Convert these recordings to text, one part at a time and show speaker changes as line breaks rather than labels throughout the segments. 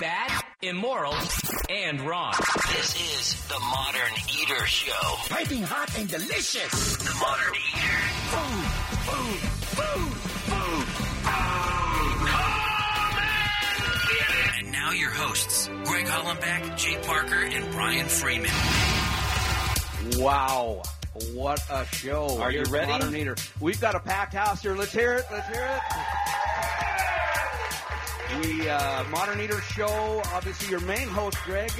Bad, immoral, and wrong.
This is the Modern Eater Show.
Piping hot and delicious.
The Modern Eater.
Food, food, food, food.
Oh, and now your hosts, Greg Hollenbeck, Jay Parker, and Brian Freeman.
Wow. What a show.
Are you ready?
Modern Eater. We've got a packed house here. Let's hear it. Let's hear it. We, uh, Modern Eater show, obviously your main host, Greg.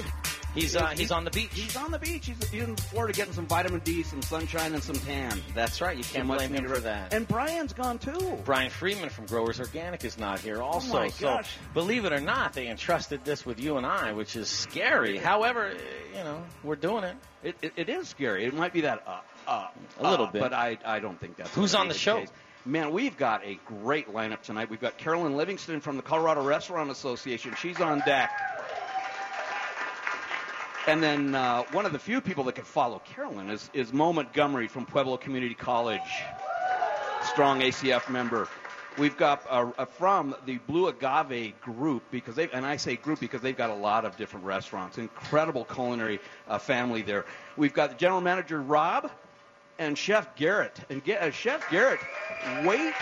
He's uh, he's on the beach.
He's on the beach. He's, he's in Florida getting some vitamin D, some sunshine, and some tan.
That's right. You can't blame him for that.
And Brian's gone too.
Brian Freeman from Growers Organic is not here also.
Oh my
so believe it or not, they entrusted this with you and I, which is scary. However, uh, you know, we're doing it.
It, it, it is scary. It might be that uh, uh,
A little
uh,
bit.
but I, I don't think that's
Who's on the show?
case. Man, we've got a great lineup tonight. We've got Carolyn Livingston from the Colorado Restaurant Association. She's on deck. And then uh, one of the few people that can follow Carolyn is, is Mo Montgomery from Pueblo Community College, strong ACF member. We've got uh, uh, from the Blue Agave group because they and I say group because they've got a lot of different restaurants. Incredible culinary uh, family there. We've got the general manager Rob and Chef Garrett. And Ga- uh, Chef Garrett, wait,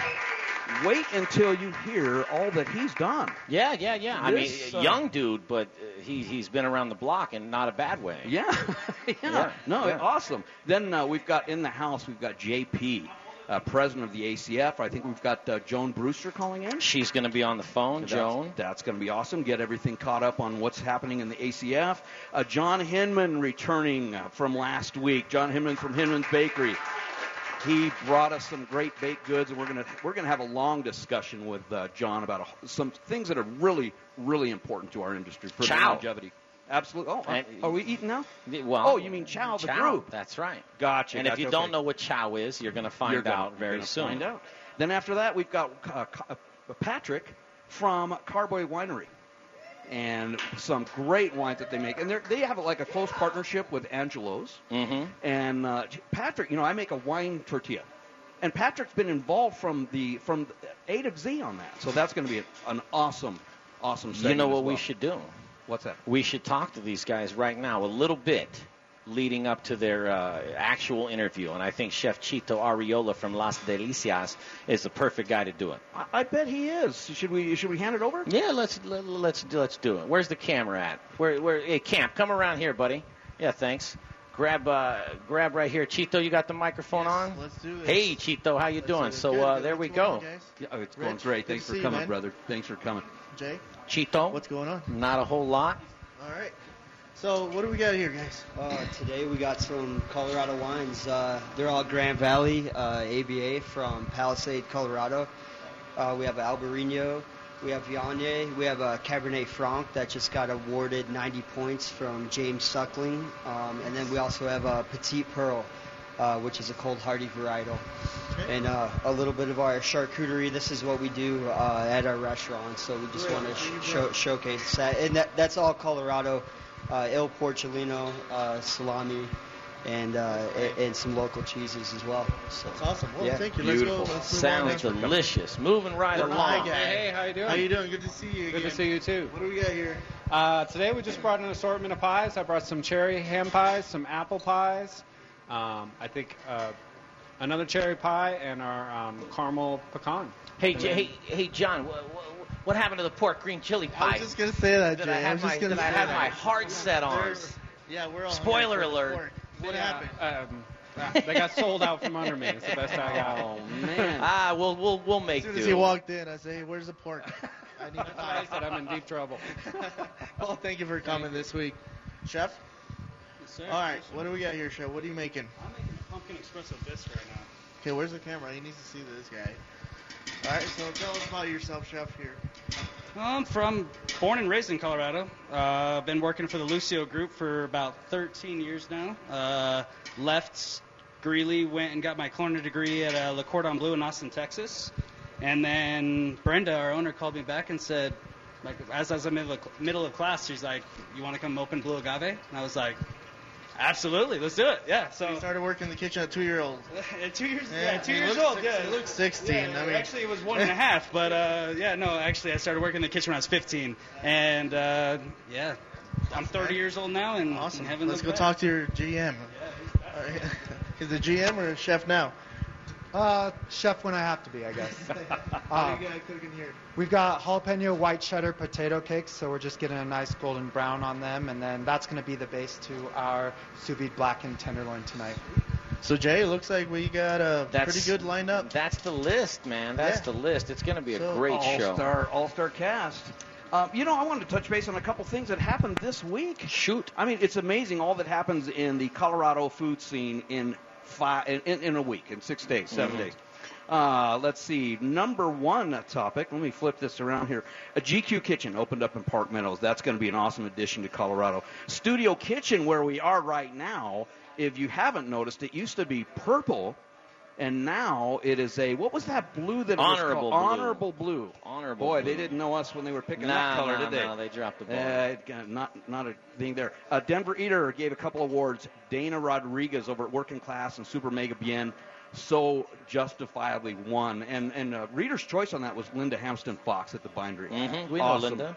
wait until you hear all that he's done.
Yeah, yeah, yeah. I mean,
uh,
young dude, but uh, he he's been around the block and not a bad way.
Yeah, yeah.
Yeah,
no,
yeah.
awesome. Then uh, we've got in the house, we've got JP, uh, president of the ACF. I think we've got uh, Joan Brewster calling in.
She's going to be on the phone, Joan.
That's going to be awesome. Get everything caught up on what's happening in the ACF. Uh, John Hinman returning uh, from last week. John Hinman from Hinman's Bakery. He brought us some great baked goods, and we're gonna we're gonna have a long discussion with uh, John about a, some things that are really really important to our industry for
Chow.
longevity. Absolutely. Oh, uh,
And-
are we eating now?
Well,
Oh, you mean Chow, the
Chow,
group.
That's right.
Gotcha.
And if
gotcha,
you don't know what Chow is, you're going to find
gonna-
out
you're
very soon.
Find out. Then after that, we've got uh, uh, Patrick from Carboy Winery, and some great wines that they make. And they're, have like a close partnership with Angelo's.
Mm-hmm.
And uh, Patrick, you know, I make a wine tortilla, and Patrick's been involved from the from A to Z on that. So that's going to be an awesome, awesome.
You know what we should do?
What's that?
We should talk to these guys right now a little bit leading up to their uh, actual interview. And I think Chef Chito Ariola from Las Delicias is the perfect guy to do it.
I, I bet he is. Should we should we hand it over?
Yeah, let's let, let's do, let's do it. Where's the camera at? Where where? Hey, Camp, come around here, buddy. Yeah, thanks. Grab uh, grab right here, Chito. You got the microphone on.
Let's do this.
Hey, Chito, how you
Let's
doing?
do.
So
Good,
uh,
good.
there we
What's going
go.
on.
Yeah, oh, it's going great. Thanks for
see you,
coming, brother. Thanks for coming.
Jay,
Chito,
what's going on?
not a whole lot.
All right. So what do we got here, guys?
Uh, today we got some Colorado wines. Uh, they're all Grand Valley uh, AVA from Palisade, Colorado. Uh, we have Albarino, we have Viognier, we have a Cabernet Franc that just got awarded 90 points from James Suckling, um, and then we also have a Petite Pearl, uh, which is a cold hardy varietal, and uh, a little bit of our charcuterie. This is what we do uh, at our restaurant, so we just
Great.
want to sh- show, showcase that, and that, that's all Colorado uh, Il Porcellino, uh, salami, and, uh, and and some local cheeses as well. So
That's awesome. Well,
Yeah.
thank you.
Beautiful.
Let's go. Let's
Sounds delicious. Moving right
The
along.
Hey, how you doing?
How you doing? Good to see you again.
Good to see you too.
What do we got here?
Uh, today we just brought an assortment of pies. I brought some cherry ham pies, some apple pies. Um, I think uh, another cherry pie and our um, caramel pecan.
Hey, J- hey, hey, John. What, what happened to the pork green chili pie?
I
pie?
was just gonna say that,
Did
Jay.
I
I
have
was
my
just gonna
did I
say
have
that.
my heart set on?
There's- Yeah, we're all
Spoiler
here
alert.
pork. What
Yeah,
happened?
Um, they got sold out from under me. It's the best I got.
Oh man.
Ah, we'll we'll we'll
As
make
soon
do.
as he walked in, I say, hey, "Where's the pork? I need
That's why I said I'm in deep trouble.
well, thank you for coming this week, Chef. All right, what do we got here, Chef? What are you making?
I'm making pumpkin espresso bisque right now.
Okay, where's the camera? He needs to see this guy. All right, so tell us about yourself, Chef. Here.
I'm from, born and raised in Colorado. Uh, been working for the Lucio Group for about 13 years now. Uh, left Greeley, went and got my culinary degree at uh, Le Cordon Bleu in Austin, Texas. And then Brenda, our owner, called me back and said, like, as I was in middle of, middle of class, she's like, "You want to come open Blue Agave?" And I was like,
Absolutely, let's do it. Yeah. So
You started working in the kitchen at two year old.
At two years,
Yeah,
yeah, two years old. yeah,
it looks 16,
Yeah,
I mean-
actually, it was one and a half, but uh, yeah, no, actually, I started working in the kitchen when I was 15, and uh, yeah, I'm 30 years old now, and
Awesome.
Heaven
Let's go
looked
talk to your GM. Uh, Is the GM or a chef now?
Uh, chef when I have to be, I guess.
What
Uh,
you got cooking here?
we've got jalapeno white cheddar potato cakes, so we're just getting a nice golden brown on them, and then that's going to be the base to our sous vide blackened tenderloin tonight.
So Jay, it looks like we got a
That's
pretty good lineup.
That's the list, man. That's
Yeah.
the list. It's going to be a
So,
great show.
All-star, all-star cast. Um, you know, I wanted to touch base on a couple things that happened this week.
Shoot.
I mean, it's amazing all that happens in the Colorado food scene in five in, in, a week, in six days, 7
Mhm.
days. Uh, let's see. Number one topic. Let me flip this around here. A GQ Kitchen opened up in Park Meadows. That's going to be an awesome addition to Colorado. Studio Kitchen, where we are right now. If you haven't noticed, it used to be purple, and now it is a what was that blue that it was
Honorable
called?
blue.
Honorable blue.
Honorable.
Boy,
blue.
they didn't know us when they were picking
Nah,
that color,
nah,
did they?
nah, they dropped the ball.
Uh, it got- not not a thing there. Uh, Denver Eater gave a couple awards. Dana Rodriguez over at Working Class and Super Mega Bien so justifiably won. And and uh, Reader's Choice on that was Linda Hampsten Fox at the Bindery.
Mhm, we know Linda.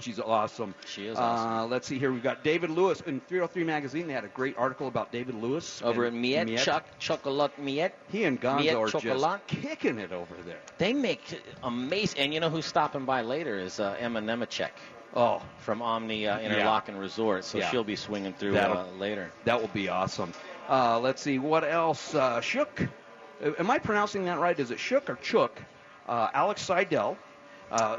She's awesome.
She is
Uh,
awesome.
let's see here. We've got David Lewis in 303 Magazine. They had a great article about David Lewis
Over at
and
Miet, Chuck, Chocolat Miet.
He and Gonzo
Miet
are
Chocolat.
just kicking it over there.
They make amazing. And you know who's stopping by later is uh, Emma Nemechek
Oh,
from Omni uh, Interlocken Resort. So
Yeah.
she'll be swinging through uh, later.
That will be awesome. Uh, let's see what else. Uh, Shook. Uh, Am I pronouncing that right? Is it Shook or Chook? Uh, Alex Seidel, uh,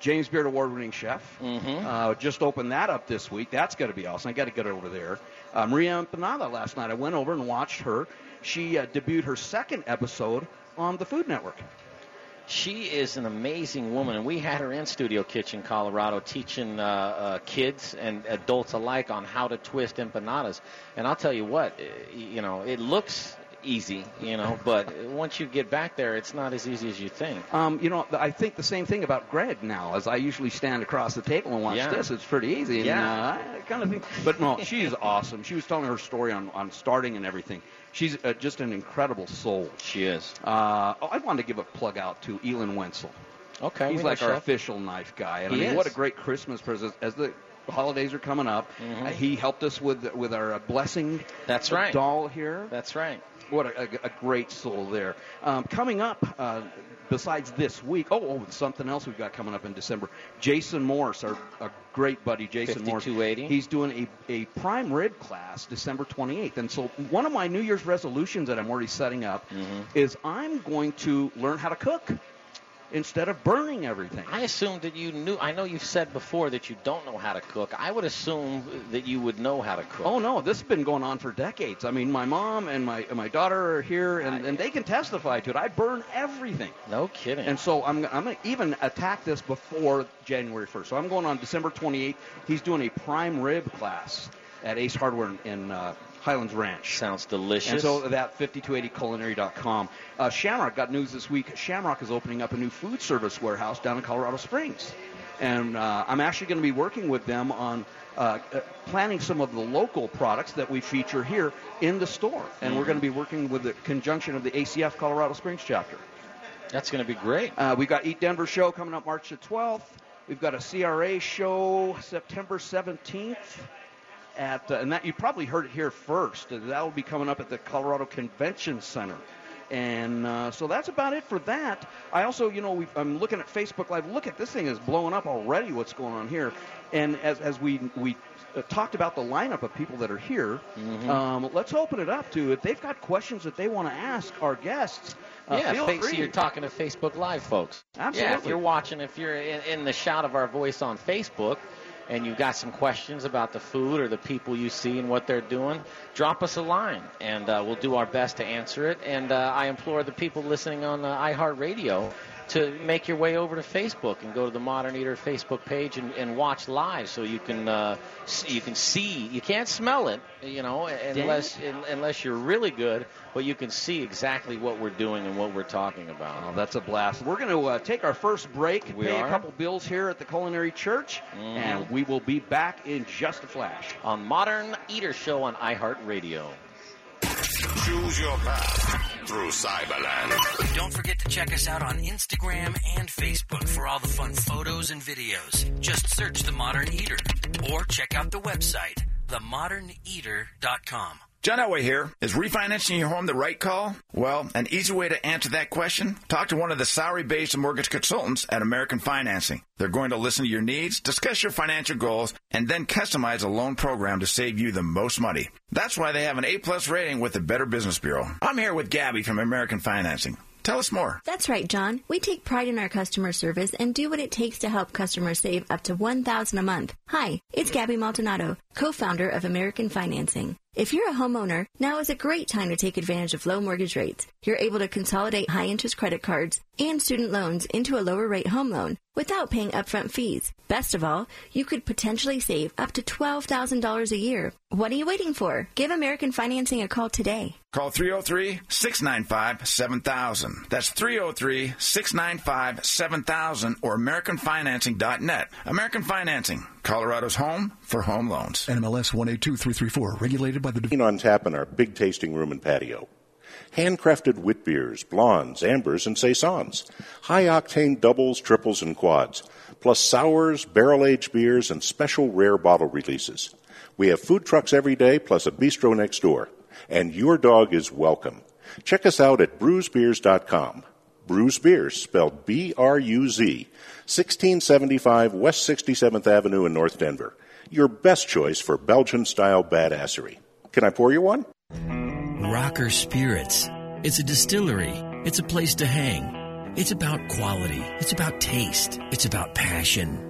James Beard award-winning chef,
Mhm.
uh, just opened that up this week. That's going to be awesome. I got to get over there. Uh, Maria Empanada last night. I went over and watched her. She uh, debuted her second episode on the Food Network.
She is an amazing woman, and we had her in Studio Kitchen, Colorado, teaching uh, uh, kids and adults alike on how to twist empanadas. And I'll tell you what, uh, you know, it looks easy, you know, but once you get back there, it's not as easy as you think.
Um, you know, I think the same thing about Greg now, as I usually stand across the table and watch
Yeah.
this. It's pretty easy. And,
Yeah.
uh, I kind of think, but no, she is awesome. She was telling her story on, on starting and everything. She's uh, just an incredible soul.
She is.
Uh, oh, I wanted to give a plug out to Elon Wenzel.
Okay,
He's like our
Chef.
official knife guy. And
He
I mean,
is.
what a great Christmas present. As the holidays are coming up,
Mhm.
uh, he helped us with with our uh, blessing
That's right.
doll here.
That's right.
What a, a, a great soul there. Um, coming up, uh, besides this week, oh, oh, something else we've got coming up in December. Jason Morse, our, our great buddy Jason Morse. He's doing a, a prime rib class December 28th. And so one of my New Year's resolutions that I'm already setting up
Mm-hmm.
is I'm going to learn how to cook instead of burning everything.
I assumed that you knew. I know you've said before that you don't know how to cook. I would assume that you would know how to cook.
Oh no, this has been going on for decades. I mean, my mom and my and my daughter are here, and, and they can testify to it. I burn everything.
No kidding.
And so I'm, I'm going to even attack this before January 1st. So I'm going on December 28th. He's doing a prime rib class at Ace Hardware in, in uh, Highlands Ranch.
Sounds delicious.
And so that 5280culinary.com. Uh, Shamrock got news this week. Shamrock is opening up a new food service warehouse down in Colorado Springs. And uh, I'm actually going to be working with them on uh, uh, planning some of the local products that we feature here in the store. And we're going to be working with the conjunction of the ACF Colorado Springs chapter.
That's going to be great.
Uh, we've got Eat Denver show coming up March the 12th. We've got a CRA show September 17th. At, uh, and that you probably heard it here first. That will be coming up at the Colorado Convention Center. And uh, so that's about it for that. I also, you know, I'm looking at Facebook Live. Look at this thing is blowing up already. What's going on here? And as, as we we uh, talked about the lineup of people that are here, um, let's open it up to if they've got questions that they want to ask our guests. Uh,
yeah,
feel free.
so you're talking to Facebook Live folks. Yeah, if
Absolutely.
you're watching, if you're in, in the shout of our voice on Facebook, and you've got some questions about the food or the people you see and what they're doing, drop us a line, and uh, we'll do our best to answer it. And uh, I implore the people listening on uh, iHeartRadio to make your way over to Facebook and go to the Modern Eater Facebook page and, and watch live, so you can uh, see, you can see. You can't smell it, you know, unless unless you're really good, but you can see exactly what we're doing and what we're talking about.
Oh, that's a blast. We're going to uh, take our first break,
We
pay
are.
a couple bills here at the Culinary Church,
Mhm.
and we will be back in just a flash.
on Modern Eater Show on iHeartRadio.
Choose your path through Cyberland.
Don't forget to check us out on Instagram and Facebook for all the fun photos and videos. Just search The Modern Eater or check out the website, themoderneater.com.
John Elway here. Is refinancing your home the right call? Well, an easy way to answer that question? Talk to one of the salary-based mortgage consultants at American Financing. They're going to listen to your needs, discuss your financial goals, and then customize a loan program to save you the most money. That's why they have an A-plus rating with the Better Business Bureau. I'm here with Gabby from American Financing. Tell us more.
That's right, John. We take pride in our customer service and do what it takes to help customers save up to 1000 a month. Hi, it's Gabby Maldonado, co-founder of American Financing. If you're a homeowner, now is a great time to take advantage of low mortgage rates. You're able to consolidate high interest credit cards and student loans into a lower rate home loan without paying upfront fees. Best of all, you could potentially save up to $12,000 a year. What are you waiting for? Give American Financing a call today.
Call 303-695-7000. That's 303-695-7000 or AmericanFinancing.net. American Financing, Colorado's home for home loans.
NMLS 182334, regulated by the
Division on tap in our big tasting room and patio. Handcrafted wit beers, blondes, ambers, and saisons. High octane doubles, triples, and quads. Plus sours, barrel aged beers, and special rare bottle releases. We have food trucks every day, plus a bistro next door. And your dog is welcome. Check us out at bruzbeers.com. Bruz Beers, spelled B R U Z, 1675 West 67th Avenue in North Denver. Your best choice for Belgian style badassery. Can I pour you one?
Rocker Spirits. It's a distillery. It's a place to hang. It's about quality. It's about taste. It's about passion.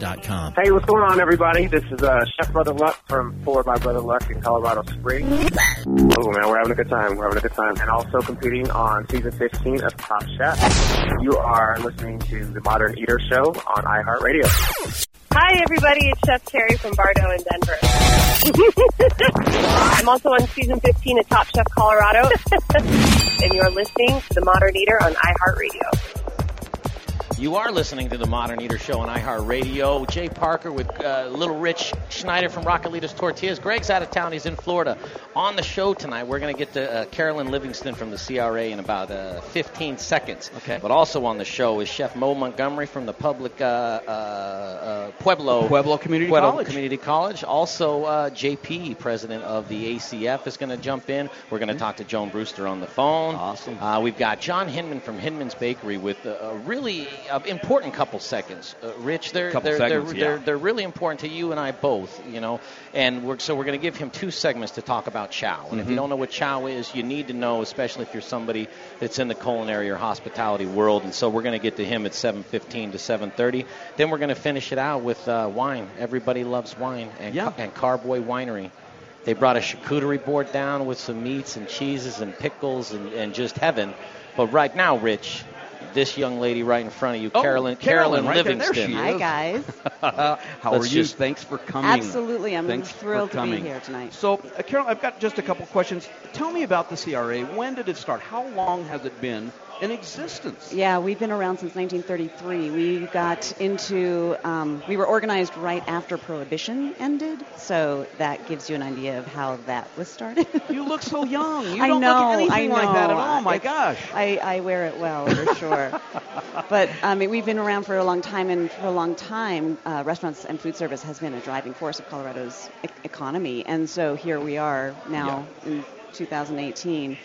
Rockerspirits.com.
Hey, what's going on, everybody? This is uh, Chef Brother Luck from Forward by Brother Luck in Colorado Springs. Oh man, we're having a good time. We're having a good time, and also competing on season 15 of Top Chef. You are listening to the Modern Eater Show on iHeartRadio.
Hi, everybody. It's Chef Terry from Bar Dough in Denver. I'm also on season 15 of Top Chef Colorado. and you're listening to The Modern Eater on iHeartRadio.
You are listening to the Modern Eater Show on iHeartRadio. Jay Parker with uh, Little Rich Schneider from Raquelitas Tortillas. Greg's out of town. He's in Florida. On the show tonight, we're going to get to uh, Carolyn Livingston from the CRA in about uh, 15 seconds. Okay. But also on the show is Chef Mo Montgomery from the public uh, uh, uh, Pueblo
Pueblo Community
Pueblo
College.
Community College. Also, uh, JP, president of the ACF, is going to jump in. We're going to talk to Joan Brewster on the phone. Awesome. Uh, we've got John Hinman from Hinman's Bakery with a really uh, important couple seconds. Uh, Rich, they're they're,
segments,
they're,
yeah.
they're they're really important to you and I both. You know, and we're so we're going to give him two segments to talk about chow. And if you
Mhm.
don't know what chow is, you need to know, especially if you're somebody that's in the culinary or hospitality world. And so we're going to get to him at 7:15 to 7:30. Then we're going to finish it out with uh, wine. Everybody loves wine, and
Yeah.
and Carboy Winery. They brought a charcuterie board down with some meats and cheeses and pickles and, and just heaven. But right now, Rich, this young lady right in front of you,
Oh,
Carolyn,
Carolyn,
Carolyn
right there. There
Livingston.
Hi, guys.
Uh, how
Let's
are you?
just-
Thanks for coming.
Absolutely. I'm
Thanks
thrilled to be here tonight.
So, uh, Carol, I've got just a couple questions. Tell me about the CRA. When did it start? How long has it been in existence?
Yeah, we've been around since 1933. We got into, um, we were organized right after Prohibition ended, so that gives you an idea of how that was started.
You look so young. You
I
don't
know,
look anything
I
like that at
know.
all. My
It's-
gosh.
I, I wear it well for sure. but I mean, we've been around for a long time, and for a long time, uh, restaurants and food service has been a driving force of Colorado's e- economy. And so here we are now in 2018,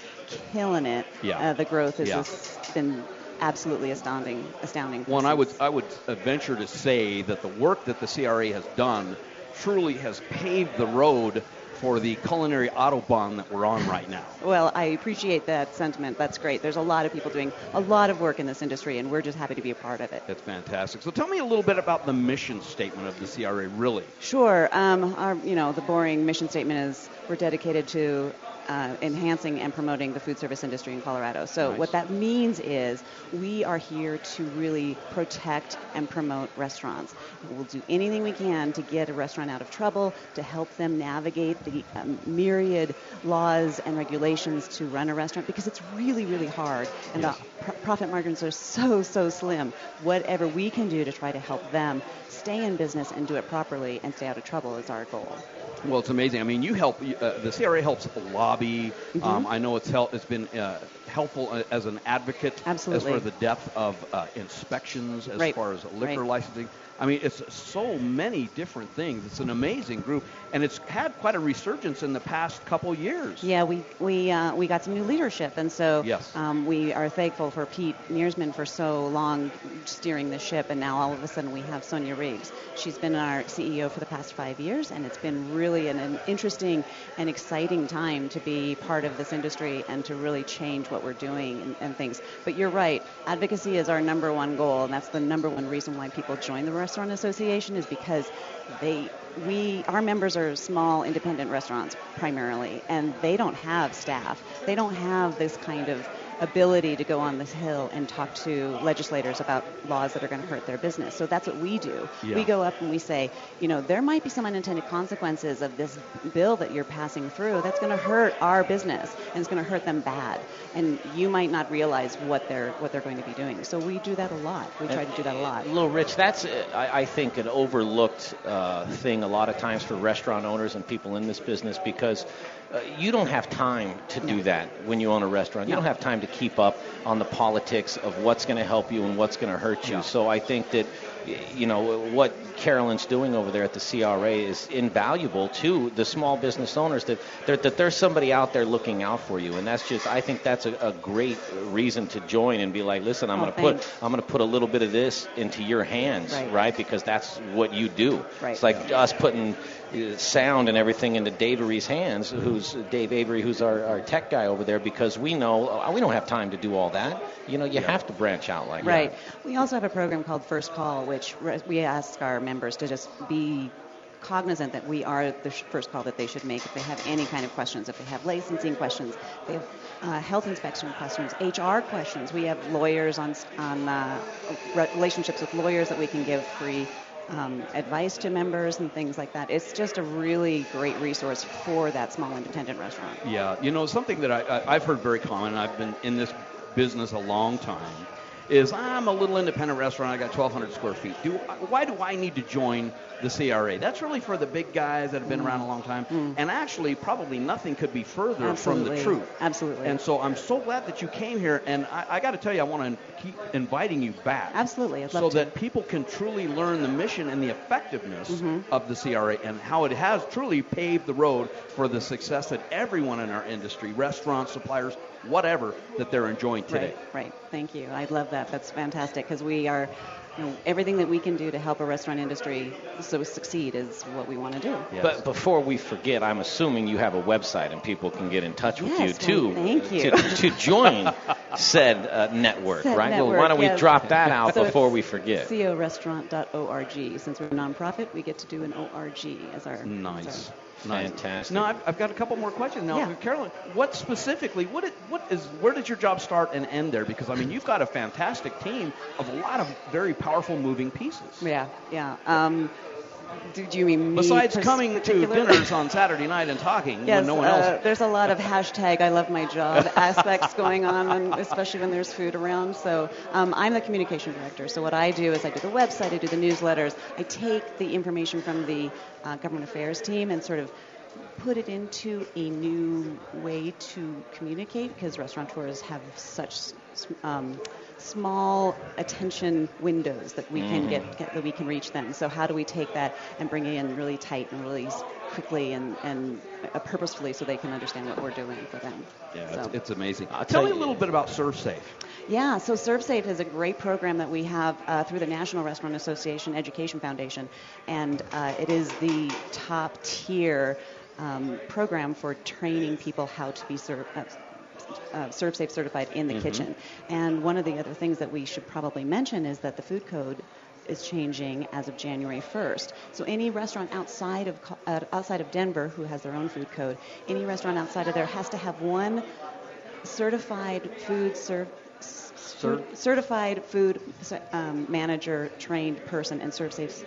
killing it.
Yeah.
Uh, the growth has
Yeah.
just been absolutely astounding. Astounding.
One, I would I would venture to say that the work that the CRA has done truly has paved the road for the culinary autobahn that we're on right now.
Well, I appreciate that sentiment. That's great. There's a lot of people doing a lot of work in this industry, and we're just happy to be a part of it.
That's fantastic. So tell me a little bit about the mission statement of the CRA, really.
Sure. Um, our, you know, the boring mission statement is we're dedicated to uh, enhancing and promoting the food service industry in Colorado. So
Nice.
what that means is we are here to really protect and promote restaurants. We'll do anything we can to get a restaurant out of trouble, to help them navigate the um, myriad laws and regulations to run a restaurant because it's really, really hard and
Yes.
the pr- profit margins are so, so slim. Whatever we can do to try to help them stay in business and do it properly and stay out of trouble is our goal.
Well, it's amazing. I mean, you help. Uh, the CRA helps lobby.
Mhm.
Um, I know it's help. It's been uh, helpful uh, as an advocate
Absolutely.
as far as the depth of uh, inspections, as
Right.
far as liquor
Right.
licensing. I mean, it's so many different things. It's an amazing group, and it's had quite a resurgence in the past couple years.
Yeah, we we uh, we got some new leadership, and so
Yes.
um, we are thankful for Pete Meersman for so long steering the ship, and now all of a sudden we have Sonia Riggs. She's been our CEO for the past five years, and it's been really an, an interesting and exciting time to be part of this industry and to really change what we're doing and, and things. But you're right, advocacy is our number one goal, and that's the number one reason why people join the Restaurant Association is because they we our members are small independent restaurants primarily and they don't have staff. They don't have this kind of ability to go on this hill and talk to legislators about laws that are going to hurt their business. So that's what we do.
Yeah.
we go up and we say you know there might be some unintended consequences of this bill that you're passing through that's going to hurt our business and it's going to hurt them bad. And you might not realize what they're what they're going to be doing. So we do that a lot. We try to do that a lot.
Little Rich, that's uh, I, I think an overlooked uh, thing a lot of times for restaurant owners and people in this business because uh, you don't have time to do that when you own a restaurant. You don't have time to keep up on the politics of what's going to help you and what's going to hurt you. So I think that you know what Carolyn's doing over there at the CRA is invaluable to the small business owners that that there's somebody out there looking out for you and that's just I think that's a, a great reason to join and be like listen I'm
Oh,
going to put. I'm going to put a little bit of this into your hands,
Right.
right? Because that's what you do.
Right.
It's like us putting sound and everything into Dave Avery's hands, who's Dave Avery, who's our, our tech guy over there, because we know uh, we don't have time to do all that. You know, you have to branch out like
Right.
that. Right.
We also have a program called First Call, which we ask our members to just be cognizant that we are the first call that they should make if they have any kind of questions, if they have licensing questions, they have uh, health inspection questions, HR questions. We have lawyers on on uh, relationships with lawyers that we can give free. Um, advice to members and things like that. It's just a really great resource for that small independent restaurant.
Yeah, you know something that I, I, I've heard very common. I've been in this business a long time. Is I'm a little independent restaurant. I got 1,200 square feet. Do why do I need to join the CRA? That's really for the big guys that have been around a long time. And actually, probably nothing could be further from the truth.
Absolutely.
And so I'm so glad that you came here. And I, I got to tell you, I want to keep inviting you back.
Absolutely, I'd
so
to.
that people can truly learn the mission and the effectiveness
Mhm.
of the CRA and how it has truly paved the road for the success that everyone in our industry, restaurants, suppliers, whatever, that they're enjoying today.
Right, right. Thank you. I love that. That's fantastic because we are, you know, everything that we can do to help a restaurant industry so succeed is what we want to do.
But before we forget, I'm assuming you have a website and people can get in touch with
Yes,
you too.
well, thank you.
To, to join said uh, network,
Said
right? well, why don't we drop that out
So
before we forget?
corestaurant.org. Since we're a nonprofit, we get to do an ORG as our
Nice.
as our-
Nice.
Fantastic.
Now I've, I've got a couple more questions. Now,
Yeah.
Carolyn, what specifically? What, it, what is? Where did your job start and end there? Because I mean, you've got a fantastic team of a lot of very powerful moving pieces.
Yeah, yeah. Um, you mean me
Besides coming to dinners on Saturday night and talking
Yes,
when no one
uh,
else.
there's a lot of hashtag I love my job aspects going on, and especially when there's food around. So um, I'm the communication director. So what I do is I do the website, I do the newsletters, I take the information from the uh, government affairs team and sort of put it into a new way to communicate because restaurateurs have such um, small attention windows that we can get, get that we can reach them. So how do we take that and bring it in really tight and really quickly and, and uh, purposefully so they can understand what we're doing for them?
Yeah,
So-
it's, it's amazing.
I'll
Tell
tell
me a little bit about ServSafe.
Yeah, so ServSafe is a great program that we have uh, through the National Restaurant Association Education Foundation, and uh, it is the top tier um, program for training people how to be served. Uh, uh, serve safe certified in the
Mhm.
kitchen. And one of the other things that we should probably mention is that the food code is changing as of January 1st. So any restaurant outside of uh, outside of Denver who has their own food code, any restaurant outside of there has to have one certified food serve
Cer-
certified food um, manager trained person and serve safe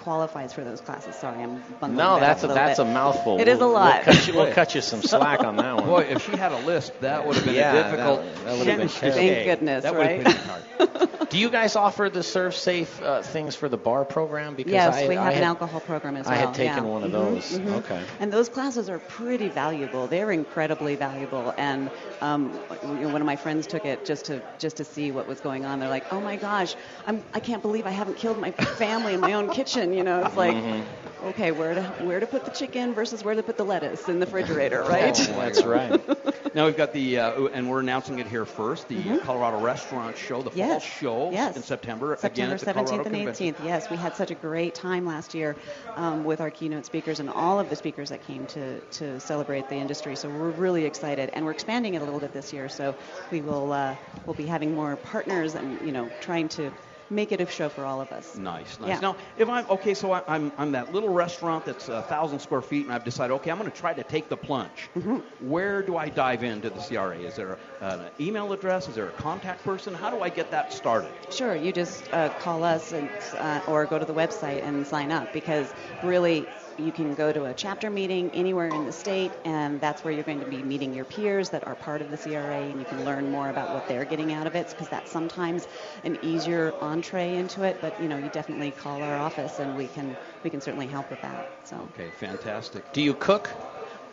qualifies for those classes. Sorry, I'm bungling
No,
that
that's
up
a,
little
that's
bit.
a mouthful.
It is a
We'll-
lot.
We'll cut you, we'll cut you some slack on that one.
Boy, if she had a list, that would have been
Yeah,
a
that-
difficult.
that would have been
sentence to
terrible.
Thank goodness,
that would have
right?
been hard.
Do you guys offer the Serve Safe uh, things for the bar program? Because
yes,
I,
we have
I
an
had,
alcohol program as
I
well.
had taken
yeah.
one of
Mhm,
those.
mhm.
Okay.
And those classes are pretty valuable. They're incredibly valuable. And um, you know, one of my friends took it just to just to see what was going on. They're like, "Oh my gosh, I'm I can't believe I haven't killed my family in my own kitchen." You know, it's like,
Mhm.
okay, where to where to put the chicken versus where to put the lettuce in the refrigerator, right?
Oh, that's right. now we've got the, uh, and we're announcing it here first, the Colorado Restaurant Show, the fall
Mm-hmm.
Show
Yes.
in September.
September
Again, at the Colorado
17th and. 18th. Yes, we had such a great time last year um, with our keynote speakers and all of the speakers that came to, to celebrate the industry. So we're really excited, and we're expanding it a little bit this year. So we will uh, we'll be having more partners and you know trying to make it a show for all of us.
Nice, nice.
Yeah.
Now, if I'm okay, so I, I'm I'm that little restaurant that's a thousand square feet, and I've decided, okay, I'm going to try to take the plunge.
Mm-hmm.
Where do I dive into the CRA? Is there an email address? Is there a contact person? How do I get that started?
Sure, you just uh, call us and, uh, or go to the website and sign up because really you can go to a chapter meeting anywhere in the state and that's where you're going to be meeting your peers that are part of the CRA and you can learn more about what they're getting out of it because that's sometimes an easier entree into it but you know you definitely call our office and we can we can certainly help with that so
Okay, fantastic.
Do you cook?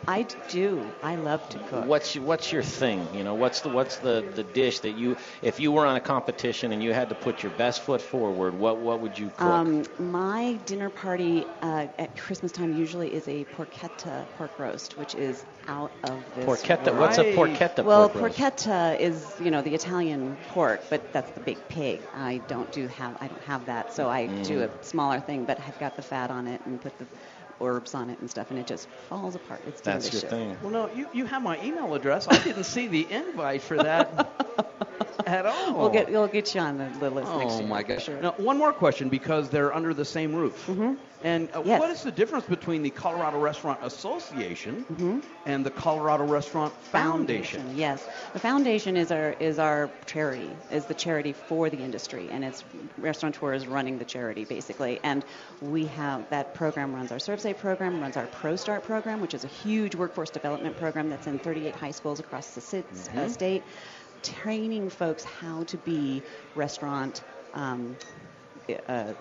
I do I love to cook
What's your, what's your thing? You know, what's the what's the, the dish that you if you were on a competition and you had to put your best foot forward, what what would you cook?
Um, my dinner party uh, at Christmas time usually is a porchetta pork roast, which is out of this.
Porchetta? What's a
world.
porchetta
Well,
pork roast?
porchetta is you know the Italian pork, but that's the big pig. I don't do have I don't have that, so I do
Mm.
a smaller thing, but I've got the fat on it and put the herbs on it and stuff, and it just falls apart. It's delicious. Your thing.
Well, no, you, you have my email address. I didn't see the invite for that at all.
We'll get we'll get you on the, the list next
Oh
year.
my gosh!
Sure.
Now, one more question because they're under the same roof.
Mm-hmm.
And uh,
Yes.
what is the difference between the Colorado Restaurant Association
Mm-hmm.
and the Colorado Restaurant Foundation?
Yes, the foundation is our is our charity, is the charity for the industry, and it's restaurateurs running the charity basically. And we have that program runs our ServSafe program, runs our Pro Start program, which is a huge workforce development program that's in 38 high schools across the sit- uh, state, training folks how to be restaurant. Um, uh,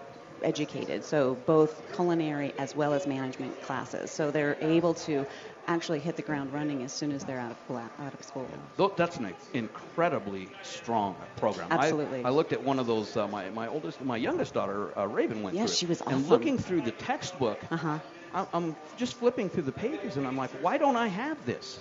educated, so both culinary as well as management classes. So they're able to actually hit the ground running as soon as they're out of school- out of school.
That's an incredibly strong program. I-
Absolutely.
I, looked at one of those. Uh, my my oldest, my youngest daughter, uh, Raven, went
Yeah,
through. it.
she was Awesome.
And looking through the textbook,
Uh-huh.
I'm just flipping through the pages, and I'm like, why don't I have this?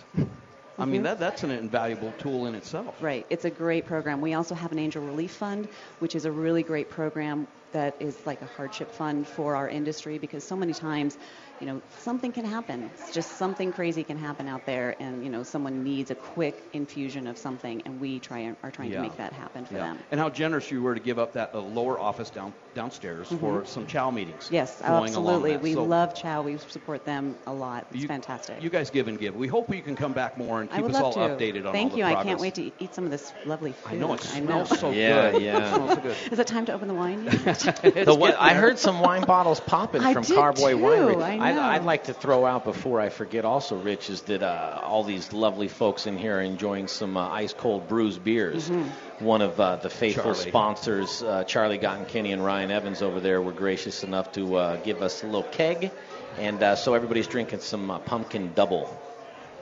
I mean,
Mhm.
that that's an invaluable tool in itself.
Right. It's a great program. We also have an Angel Relief Fund, which is a really great program that is like a hardship fund for our industry because so many times, you know, something can happen. It's just something crazy can happen out there, and you know, someone needs a quick infusion of something, and we try and are trying
Yeah.
to make that happen for
Yeah.
them.
And how generous you were to give up that uh, lower office down downstairs for
Mhm.
some chow meetings.
Yes, absolutely. We
So
love Chow. We support them a lot. It's
You-
fantastic.
You guys give and give. We hope you can come back more and keep us all
to.
updated on the bottom.
Thank
all
you.
the
I can't wait to eat- eat some of this lovely food.
I know, it smells
know.
so
Yeah,
good.
yeah.
It smells so good.
Is it time to open the wine?
the one, I heard some wine bottles popping
I
from
did
Carboy
too,
Winery.
I
I'd. I'd like to throw out before I forget also, Rich, is that uh, all these lovely folks in here are enjoying some uh, ice cold Bruz beers.
Mhm.
One of uh, the faithful
Charlie.
sponsors, uh, Charlie Gottenkieny and Ryan Evans over there, were gracious enough to uh, give us a little keg. And uh, so everybody's drinking some uh, pumpkin double.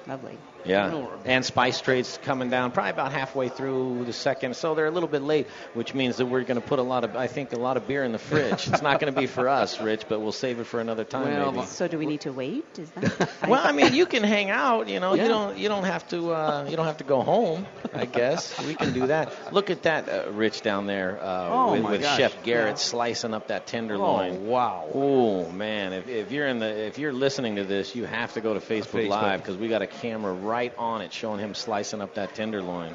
Lovely.
Yeah, and Spice Trade's coming down probably about halfway through the second, so they're a little bit late, which means that we're going to put a lot of, I think, a lot of beer in the fridge. it's not going to be for us, Rich, but we'll save it for another time.
Well,
maybe.
So do we need to wait? Is that?
Well, I mean, you can hang out. You know,
Yeah.
you don't you don't have to uh, you don't have to go home. I guess we can do that. Look at that, uh, Rich down there uh,
Oh,
with, with. Chef Garrett
Yeah.
slicing up that tenderloin.
Oh, wow.
Oh man, if, if you're in the if you're listening to this, you have to go to Facebook,
Facebook.
Live because we got a camera right on it showing him slicing up that tenderloin.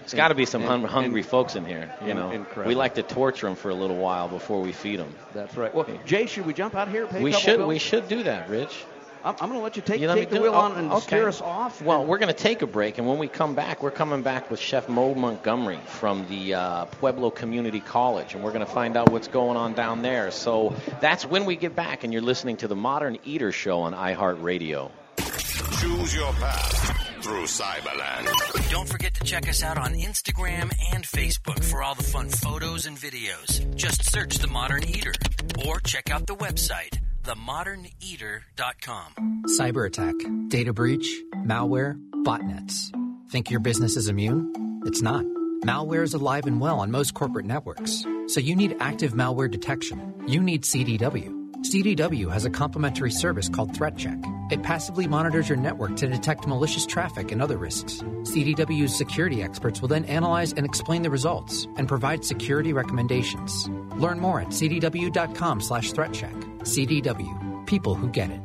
There's got to be some
In-
hungry folks in here. You know,
incredible.
we like to torture them for a little while before we feed them.
That's right. Well, Jay, should we jump out here?
We should we should do that, Rich.
I'm, I'm going to let you take,
You let
take the wheel
oh,
on and
okay.
steer us off.
Well, we're going to take a break, and when we come back, we're coming back with Chef Mo Montgomery from the uh, Pueblo Community College, and we're going to find out what's going on down there. So that's when we get back, and you're listening to the Modern Eater Show on iHeartRadio.
Choose your path through Cyberland.
Don't forget to check us out on Instagram and Facebook for all the fun photos and videos. Just search The Modern Eater or check out the website, themoderneater.com.
Cyber attack, data breach, malware, botnets. Think your business is immune? It's not. Malware is alive and well on most corporate networks, so you need active malware detection. You need CDW. CDW has a complimentary service called Threat Check. It passively monitors your network to detect malicious traffic and other risks. CDW's security experts will then analyze and explain the results and provide security recommendations. Learn more at cdw.com/threatcheck. CDW, people who get it.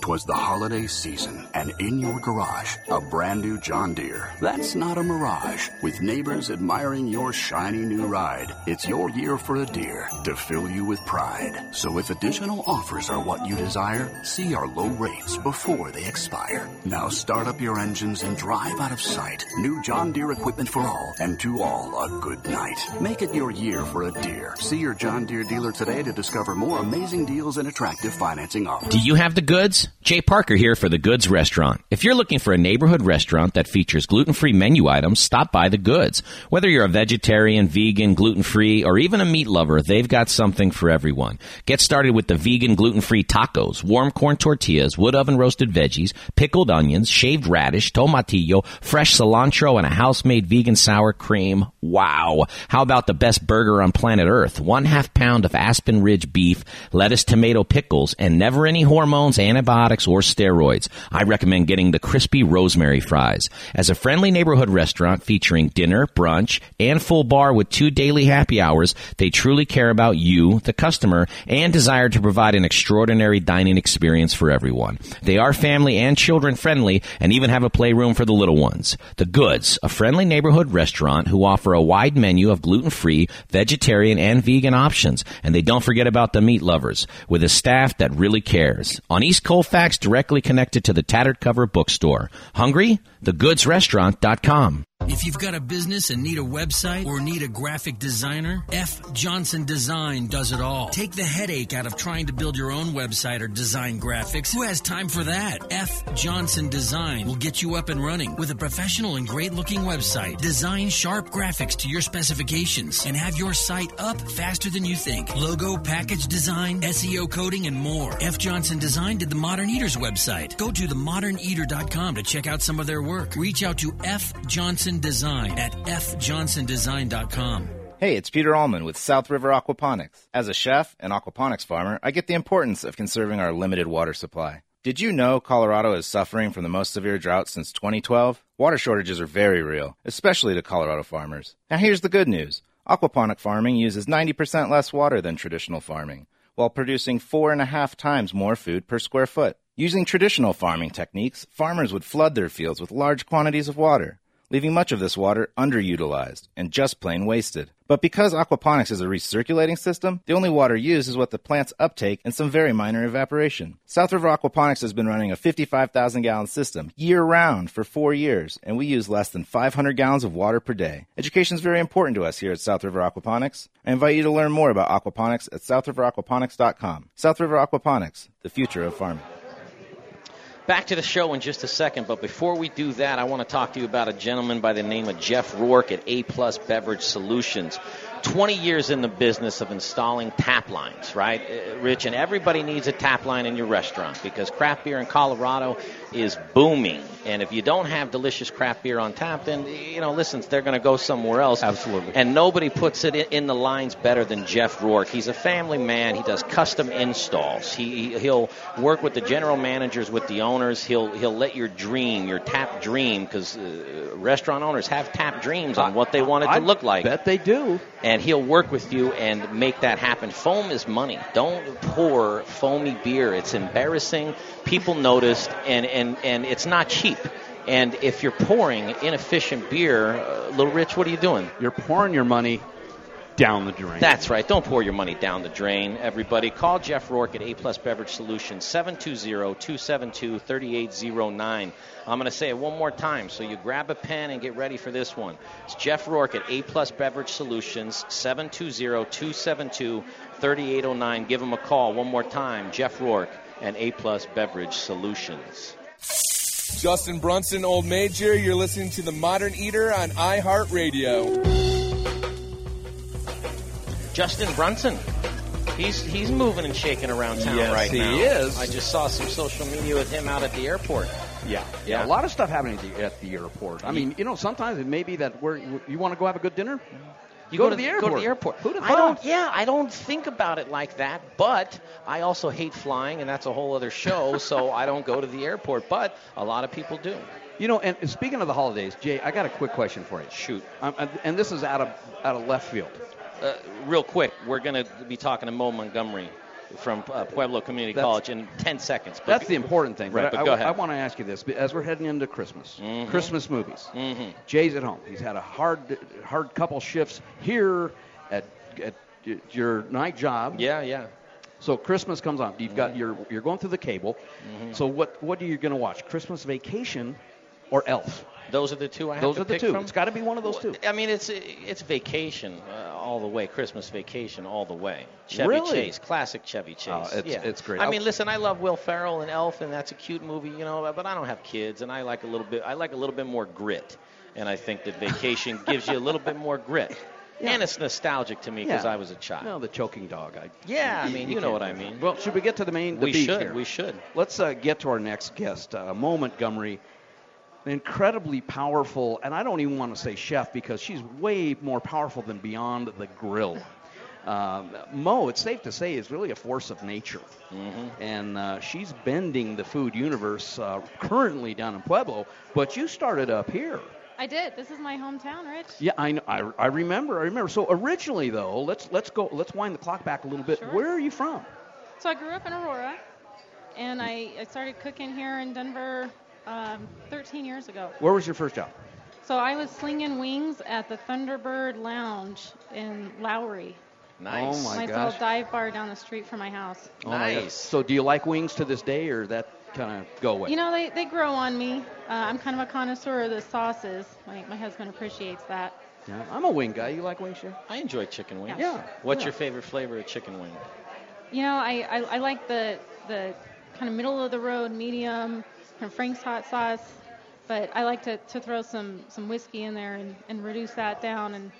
Twas the holiday season, and in your garage, a brand new John Deere. That's not a mirage. With neighbors admiring your shiny new ride, it's your year for a Deere to fill you with pride. So if additional offers are what you desire, see our low rates before they expire. Now start up your engines and drive out of sight. New John Deere equipment for all, and to all a good night. Make it your year for a Deere. See your John Deere dealer today to discover more amazing deals and attractive financing offers.
Do you have the goods? Jay Parker here for The Goods Restaurant. If you're looking for a neighborhood restaurant that features gluten-free menu items, stop by The Goods. Whether you're a vegetarian, vegan, gluten-free, or even a meat lover, they've got something for everyone. Get started with the vegan gluten-free tacos, warm corn tortillas, wood oven roasted veggies, pickled onions, shaved radish, tomatillo, fresh cilantro, and a house-made vegan sour cream. Wow. How about the best burger on planet Earth? One half pound of Aspen Ridge beef, lettuce, tomato, pickles, and never any hormones, antibiotics, or steroids. I recommend getting the crispy rosemary fries. As a friendly neighborhood restaurant featuring dinner, brunch, and full bar with two daily happy hours, they truly care about you, the customer, and desire to provide an extraordinary dining experience for everyone. They are family and children friendly and even have a playroom for the little ones. The Goods, a friendly neighborhood restaurant who offer a wide menu of gluten-free, vegetarian, and vegan options. And they don't forget about the meat lovers with a staff that really cares. On East Colfax, directly connected to the Tattered Cover bookstore. Hungry? TheGoodsRestaurant.com.
If you've got a business and need a website or need a graphic designer, F. Johnson Design does it all. Take the headache out of trying to build your own website or design graphics. Who has time for that? F. Johnson Design will get you up and running with a professional and great looking website. Design sharp graphics to your specifications and have your site up faster than you think. Logo, package design, SEO coding, and more. F. Johnson Design did the Modern Eaters website. Go to themoderneater.com to check out some of their work. Reach out to F. Johnson Design at fjohnsondesign.com.
Hey, it's Peter Allman with South River Aquaponics. As a chef and aquaponics farmer, I get the importance of conserving our limited water supply. Did you know Colorado is suffering from the most severe drought since 2012? Water shortages are very real, especially to Colorado farmers. Now here's the good news. Aquaponic farming uses 90% less water than traditional farming, while producing four and a half times more food per square foot. Using traditional farming techniques, farmers would flood their fields with large quantities of water leaving much of this water underutilized and just plain wasted. But because aquaponics is a recirculating system, the only water used is what the plants uptake and some very minor evaporation. South River Aquaponics has been running a 55,000 gallon system year round for four years, and we use less than 500 gallons of water per day. Education is very important to us here at South River Aquaponics. I invite you to learn more about aquaponics at southriveraquaponics.com. South River Aquaponics, the future of farming.
Back to the show in just a second, but before we do that, I want to talk to you about a gentleman by the name of Jeff Rourke at A Plus Beverage Solutions.
20 years in the business of installing tap lines, right, uh, Rich? And everybody needs a tap line in your restaurant because craft beer in Colorado is booming. And if you don't have delicious craft beer on tap, then you know, listen, they're going to go somewhere else.
Absolutely.
And nobody puts it in, the lines better than Jeff Rourke. He's a family man. He does custom installs. He he'll work with the general managers, with the owners. He'll he'll let your dream, your tap dream, because uh, restaurant owners have tap dreams on what they want it to look like.
Bet they do.
And he'll work with you and make that happen. Foam is money. Don't pour foamy beer. It's embarrassing. People noticed, and and and it's not cheap. And if you're pouring inefficient beer, uh, Little Rich, what are you doing?
You're pouring your money down the drain.
That's right. Don't pour your money down the drain, everybody. Call Jeff Rourke at A Plus Beverage Solutions, 720-272-3809. I'm going to say it one more time, so you grab a pen and get ready for this one. It's Jeff Rourke at A Plus Beverage Solutions, 720-272-3809. Give him a call one more time. Jeff Rourke and A Plus Beverage Solutions.
Justin Brunson, Old Major. You're listening to The Modern Eater on iHeartRadio.
Justin Brunson. He's he's moving and shaking around town
Yes,
right
he
now.
He is.
I just saw some social media with him out at the airport.
Yeah,
Yeah.
yeah, a lot of stuff happening at the, at the airport. I mean, you know, sometimes it may be that we're, you want to go have a good dinner.
You
go, to the airport.
Go to the airport.
Who'd have
I don't. Yeah, I don't think about it like that. But I also hate flying, and that's a whole other show. so I don't go to the airport. But a lot of people do.
You know, and speaking of the holidays, Jay, I got a quick question for you.
Shoot.
Um, and- and this is out of out of left field.
Uh, real quick, we're going to be talking to Mo Montgomery from uh, Pueblo Community
That's-
College in 10 seconds. But
That's the important thing.
Right,
But I,
go ahead.
I want to ask you this as we're heading into Christmas,
Mhm.
Christmas movies.
Mhm.
Jay's at home. He's had a hard, hard couple shifts here at at your night job.
Yeah, yeah.
So Christmas comes on. You've got you're you're going through the cable.
Mhm.
So what what are you going to watch? Christmas Vacation or Elf?
Those are the two I have
Those
to
are the
pick
two.
from?
It's got to be one of those two.
I mean, it's it's vacation uh, all the way, Christmas vacation all the way. Chevy
Really?
Chase, classic Chevy Chase.
Oh, it's-
yeah.
it's great.
I mean, listen, I love Will Ferrell and Elf, and that's a cute movie, you know. But I don't have kids, and I like a little bit. I like a little bit more grit, and I think that Vacation gives you a little bit more grit. Yeah. And it's nostalgic to me because
Yeah.
I was a child.
No, the choking dog. I,
Yeah, I mean, you know what I mean.
Well, should we get to the main? The
We should,
here?
we should.
Let's uh, get to our next guest, uh, Mo Montgomery. An incredibly powerful, and I don't even want to say chef because she's way more powerful than Beyond the Grill. Um, Mo, it's safe to say, is really a force of nature.
Mm-hmm.
And uh, she's bending the food universe uh, currently down in Pueblo, but you started up here.
I did. This is my hometown, Rich.
Yeah, I, know, I, I remember. I remember. So originally, though, let's let's go. Let's wind the clock back a little bit. Where are you from?
So I grew up in Aurora, and I, I started cooking here in Denver um, 13 years ago.
Where was your first job?
So I was slinging wings at the Thunderbird Lounge in Lowry.
Nice. Oh, my
nice
gosh.
little dive bar down the street from my house.
Oh my So do you like wings to this day, or that kind of go away?
You know, they, they grow on me. Uh, I'm kind of a connoisseur of the sauces. My, my husband appreciates that.
Yeah, I'm a wing guy. You like wings, Chef?
I enjoy chicken wings.
Yeah.
What's
Yeah.
your favorite flavor of chicken wing?
You know, I, I, I like the the kind of middle of the road, medium, kind of Frank's hot sauce. But I like to, to throw some, some whiskey in there and, and reduce that down and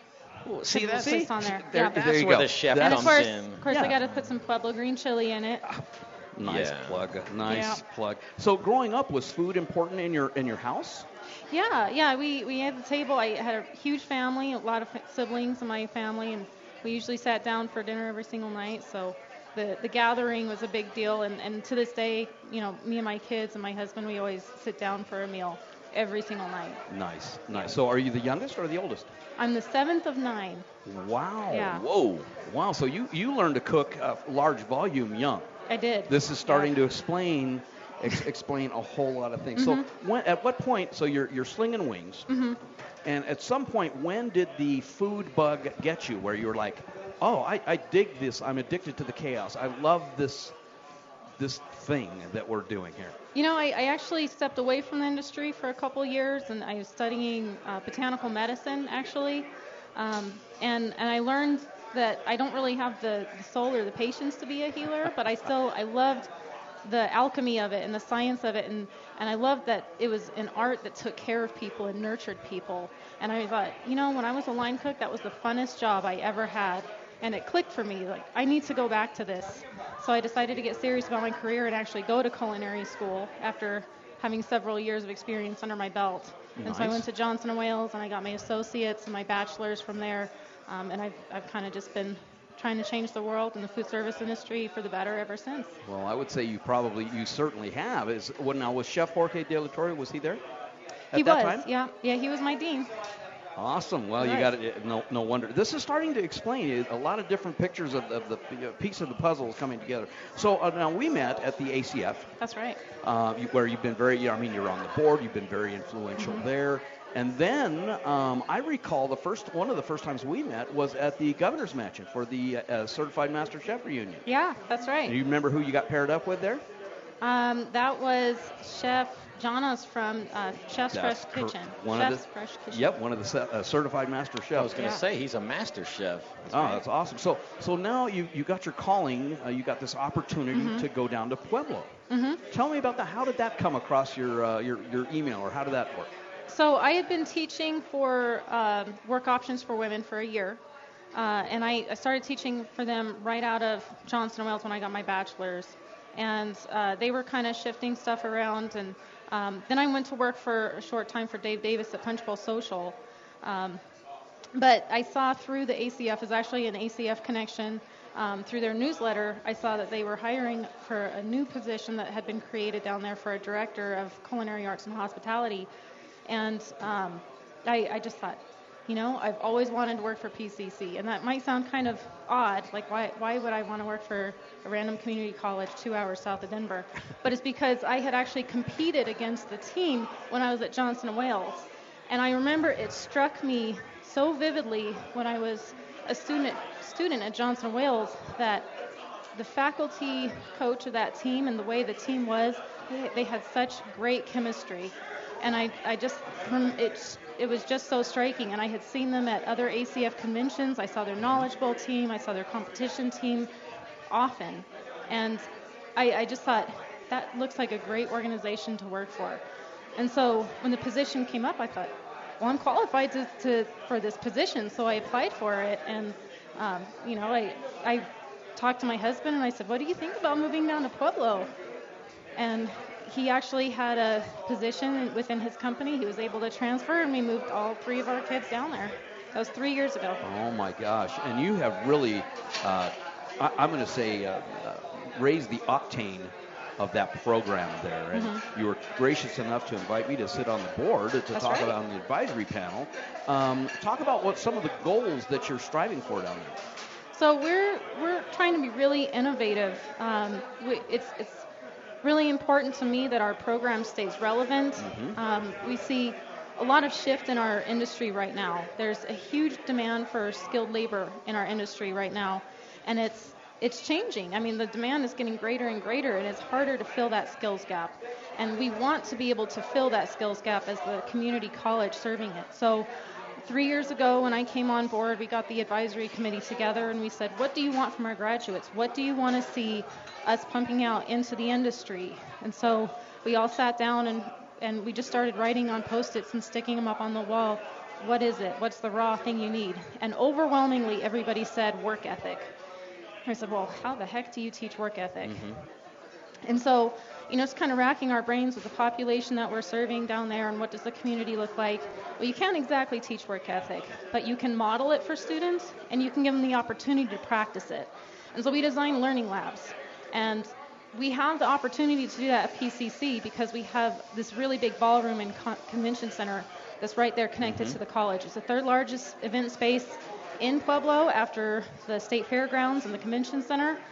see,
put
that's-
the on there.
there-
yeah.
that's There you where go. the chef
and of
comes
course,
in.
Of course,
Yeah.
I got to put some Pueblo green chili in it.
Nice
Yeah.
plug. Nice
Yeah.
plug. So growing up, was food important in your in your house?
Yeah, yeah. We we had the table. I had a huge family, a lot of siblings in my family, and we usually sat down for dinner every single night. So the the gathering was a big deal, and and to this day, you know, me and my kids and my husband, we always sit down for a meal every single night.
Nice, nice. So are you the youngest or the oldest?
I'm the seventh of nine.
Wow.
Yeah.
Whoa. Wow. So you you learned to cook uh, large volume young.
I did.
This is starting to explain ex- explain a whole lot of things.
Mhm.
So when, at what point? So you're you're slinging wings,
mm-hmm.
and at some point, when did the food bug get you? Where you were like, oh, I, I dig this. I'm addicted to the chaos. I love this this thing that we're doing here.
You know, I, I actually stepped away from the industry for a couple years, and I was studying uh, botanical medicine actually, um, and and I learned that I don't really have the, the soul or the patience to be a healer, but I still I loved the alchemy of it and the science of it, and And I loved that it was an art that took care of people and nurtured people. And I thought, you know, when I was a line cook, that was the funnest job I ever had. And it clicked for me, like, I need to go back to this. So I decided to get serious about my career and actually go to culinary school after having several years of experience under my belt. And so I went to Johnson & Wales and I got my associates and my bachelor's from there. Um, and I've, I've kind of just been trying to change the world and the food service industry for the better ever since.
Well, I would say you probably, you certainly have. Is what now? Was Chef Jorge De La Torre was he there? At
he
that
was,
time?
yeah, yeah, he was my dean.
Awesome. Well, you got it. No, no wonder. This is starting to explain a lot of different pictures of, of the uh, piece of the puzzle is coming together. So uh, now we met at the ACF,
That's right.
uh, you- where you've been very. I mean, you're on the board. You've been very influential
Mhm.
there. And then um, I recall the first one of the first times we met was at the governor's mansion for the uh, certified master chef reunion.
Yeah, that's right.
Do you remember who you got paired up with there?
Um, that was Chef Jonas from uh, Chef's
That's
Fresh
cor-
Kitchen.
One
Chef's
of the,
Fresh Kitchen.
Yep, one of the ce- uh, certified master chefs.
I was going to say he's a master chef.
oh, that's awesome. So, so now you you got your calling. Uh, you got this opportunity
Mhm.
to go down to Pueblo.
hmm
Tell me about that. How did that come across your uh, your your email, or how did that work?
So I had been teaching for um, work options for women for a year, uh, and I, I started teaching for them right out of Johnson & Wales when I got my bachelor's, and uh, they were kind of shifting stuff around, and um, then I went to work for a short time for Dave Davis at Punch Bowl Social. Um, but I saw through the ACF is actually an ACF connection. Um, through their newsletter, I saw that they were hiring for a new position that had been created down there for a director of culinary arts and hospitality. And um, I, I just thought, you know, I've always wanted to work for PCC, and that might sound kind of odd. Like, why, why would I want to work for a random community college two hours south of Denver? But it's because I had actually competed against the team when I was at Johnson & Wales. And I remember it struck me so vividly when I was a student student at Johnson & Wales that the faculty coach of that team and the way the team was, they, they had such great chemistry. And I, I just, it, it was just so striking. And I had seen them at other ACF conventions. I saw their Knowledge Bowl team. I saw their competition team often. And I, I just thought, that looks like a great organization to work for. And so when the position came up, I thought, well, I'm qualified to, to for this position, so I applied for it. And um, you know, I I talked to my husband and I said, what do you think about moving down to Pueblo? And he actually had a position within his company. He was able to transfer, and we moved all three of our kids down there. That was three years ago.
Oh my gosh! And you have really, uh, I, I'm going to say, uh, uh, raised the octane of that program there. And
Mhm.
you were gracious enough to invite me to sit on the board to
That's
talk
right.
about on the advisory panel. Um, talk about what some of the goals that you're striving for down there.
So we're we're trying to be really innovative. Um, we, it's it's really important to me that our program stays relevant.
Mhm.
Um, we see a lot of shift in our industry right now. There's a huge demand for skilled labor in our industry right now, and it's it's changing. I mean, the demand is getting greater and greater, and it's harder to fill that skills gap. And we want to be able to fill that skills gap as the community college serving it. So three years ago when I came on board, we got the advisory committee together and we said, what do you want from our graduates? What do you want to see us pumping out into the industry? And so we all sat down and, and we just started writing on post-its and sticking them up on the wall. What is it? What's the raw thing you need? And overwhelmingly, everybody said work ethic. I said, well, how the heck do you teach work ethic? Mm-hmm. And so, you know, it's kind of racking our brains with the population that we're serving down there and what does the community look like. Well, you can't exactly teach work ethic, but you can model it for students and you can give them the opportunity to practice it. And so we design learning labs. And we have the opportunity to do that at PCC because we have this really big ballroom and con- convention center that's right there connected
Mhm.
to the college. It's the third largest event space in Pueblo after the state fairgrounds and the convention center.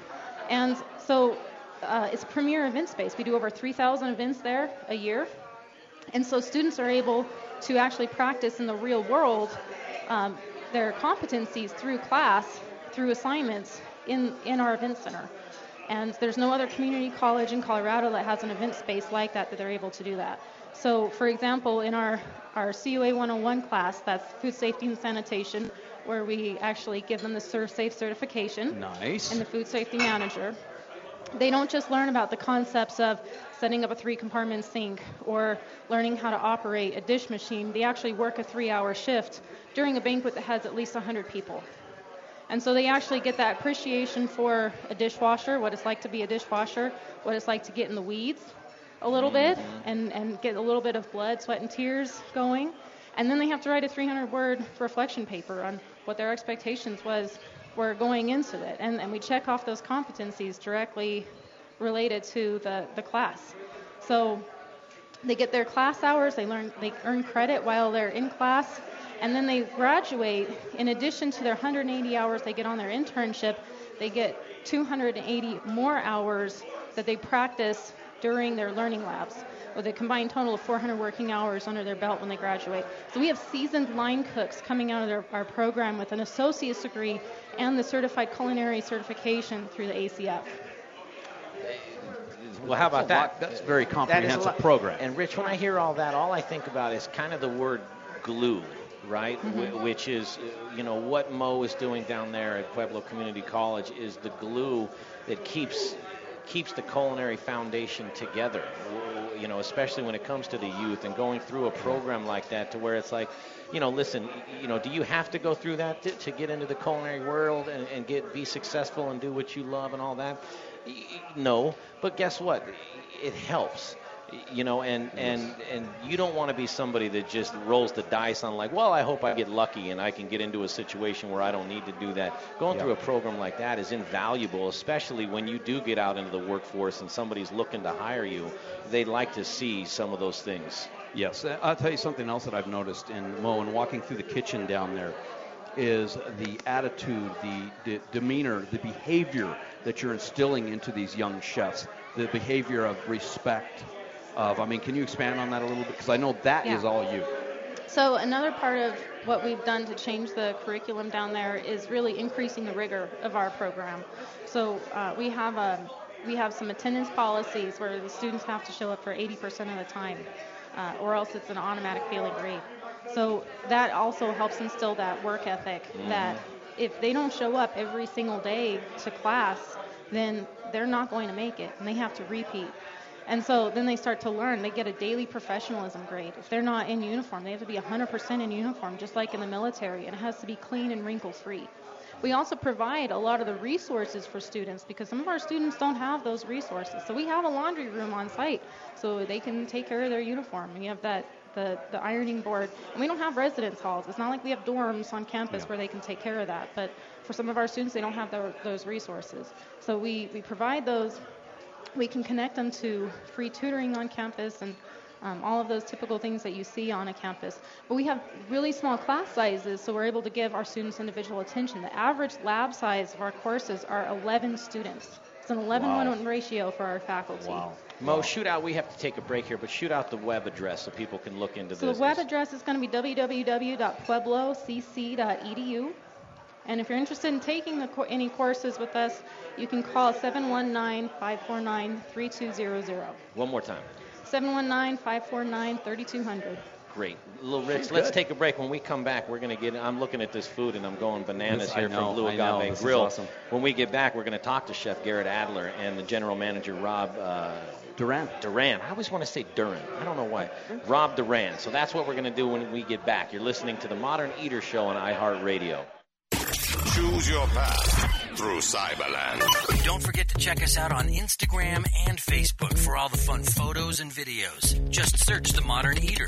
And so uh, it's a premier event space. We do over 3,000 events there a year. And so students are able to actually practice in the real world um, their competencies through class, through assignments in, in our event center. And there's no other community college in Colorado that has an event space like that that they're able to do that. So, for example, in our, our CUA 101 class, that's food safety and sanitation, where we actually give them the ServSafe certification
Nice.
and the food safety manager. They don't just learn about the concepts of setting up a three compartment sink or learning how to operate a dish machine. They actually work a three hour shift during a banquet that has at least 100 people. And so they actually get that appreciation for a dishwasher, what it's like to be a dishwasher, what it's like to get in the weeds a little bit mm-hmm. and, and get a little bit of blood, sweat, and tears going. And then they have to write a 300 word reflection paper on what their expectations was were going into it. And, and we check off those competencies directly related to the, the class. So they get their class hours, they learn they earn credit while they're in class, and then they graduate. In addition to their 180 hours they get on their internship, they get 280 more hours that they practice during their learning labs with a combined total of 400 working hours under their belt when they graduate. So we have seasoned line cooks coming out of their, our program with an associate's degree and the certified culinary certification through the ACF.
Well, how about that?
That's a very
That is a
comprehensive
lot.
program.
And Rich, when I hear all that, all I think about is kind of the word glue, right?
Mhm.
Wh- which is, you know, what Mo is doing down there at Pueblo Community College is the glue that keeps keeps the culinary foundation together. You know, especially when it comes to the youth and going through a program like that, to where it's like, you know, listen, you know, do you have to go through that to, to get into the culinary world and, and get be successful and do what you love and all that? No, but guess what? It helps. You know, and and and you don't want to be somebody that just rolls the dice on like, well, I hope I get lucky and I can get into a situation where I don't need to do that. Going
Yeah.
through a program like that is invaluable, especially when you do get out into the workforce and somebody's looking to hire you. They'd like to see some of those things.
Yes, uh, I'll tell you something else that I've noticed in Mo and walking through the kitchen down there is the attitude, the, the demeanor, the behavior that you're instilling into these young chefs, the behavior of respect. Of, I mean, can you expand on that a little bit? Because I know that is
Yeah.
all you.
So another part of what we've done to change the curriculum down there is really increasing the rigor of our program. So uh, we have a we have some attendance policies where the students have to show up for 80% of the time, uh, or else it's an automatic failing grade. So that also helps instill that work ethic that if they don't show up every single day to class, then they're not going to make it, and they have to repeat. And so then they start to learn. They get a daily professionalism grade. If they're not in uniform, they have to be 100% in uniform, just like in the military, and it has to be clean and wrinkle free. We also provide a lot of the resources for students because some of our students don't have those resources. So we have a laundry room on site so they can take care of their uniform. We have that the, the ironing board. And we don't have residence halls. It's not like we have dorms on campus where they can take care of that. But for some of our students, they don't have tho- those resources. So we, we provide those we can connect them to free tutoring on campus and um, all of those typical things that you see on a campus. But we have really small class sizes, so we're able to give our students individual attention. The average lab size of our courses are 11 students. It's an 11
Wow.
1 ratio for our faculty.
Mo, shoot out. We have to take a break here, but shoot out the web address so people can look into
So
this.
the web address is going to be www.pueblocc.edu. And if you're interested in taking the, co- any courses with us, you can call 719-549-3200.
One more time.
719-549-3200.
Great. Little Rich, let's take a break. When we come back, we're going to get. I'm looking at this food and I'm going bananas
This-
here
know,
from Blue
I know.
Agave
This is
Grill.
awesome.
When we get back, we're going to talk to Chef Garrett Adler and the general manager Rob uh,
Duran.
Duran. I always want to say Duran. I don't know why. Rob Duran. So that's what we're going to do when we get back. You're listening to the Modern Eater Show on iHeartRadio.
Choose your path through Cyberland.
Don't forget to check us out on Instagram and Facebook for all the fun photos and videos. Just search The Modern Eater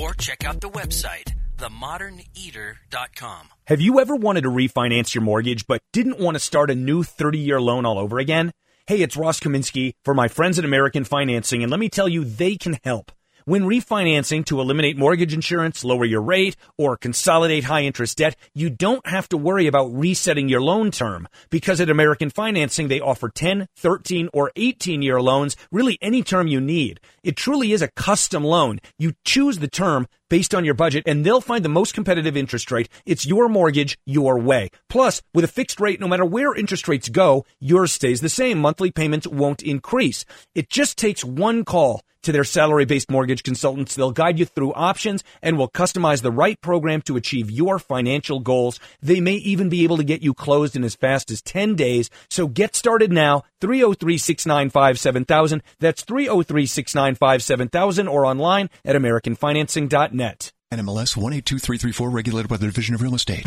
or check out the website, themoderneater.com.
Have you ever wanted to refinance your mortgage but didn't want to start a new 30 year loan all over again? Hey, it's Ross Kaminsky for my friends at American Financing, and let me tell you, they can help. When refinancing to eliminate mortgage insurance, lower your rate, or consolidate high interest debt, you don't have to worry about resetting your loan term because at American Financing they offer 10, 13, or 18 year loans, really any term you need. It truly is a custom loan. You choose the term based on your budget and they'll find the most competitive interest rate. It's your mortgage, your way. Plus, with a fixed rate, no matter where interest rates go, yours stays the same. Monthly payments won't increase. It just takes one call to their salary based mortgage consultants. They'll guide you through options and will customize the right program to achieve your financial goals. They may even be able to get you closed in as fast as 10 days. So get started now. 303 695 7000. That's 303 695 7000 or online at AmericanFinancing.net.
NMLS 182334 regulated by the Division of Real Estate.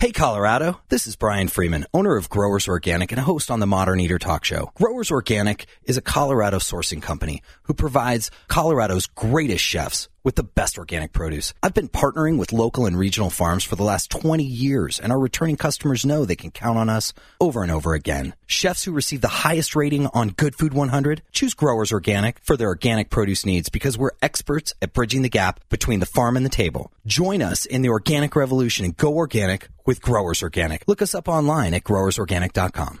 Hey Colorado, this is Brian Freeman, owner of Growers Organic and a host on the Modern Eater Talk Show. Growers Organic is a Colorado sourcing company who provides Colorado's greatest chefs with the best organic produce. I've been partnering with local and regional farms for the last 20 years, and our returning customers know they can count on us over and over again. Chefs who receive the highest rating on Good Food 100 choose Growers Organic for their organic produce needs because we're experts at bridging the gap between the farm and the table. Join us in the organic revolution and go organic with Growers Organic. Look us up online at growersorganic.com.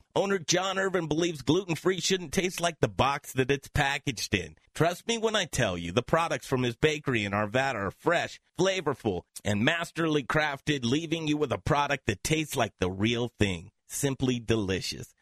Owner John Irvin believes gluten free shouldn't taste like the box that it's packaged in. Trust me when I tell you, the products from his bakery in Arvada are fresh, flavorful, and masterly crafted, leaving you with a product that tastes like the real thing. Simply delicious.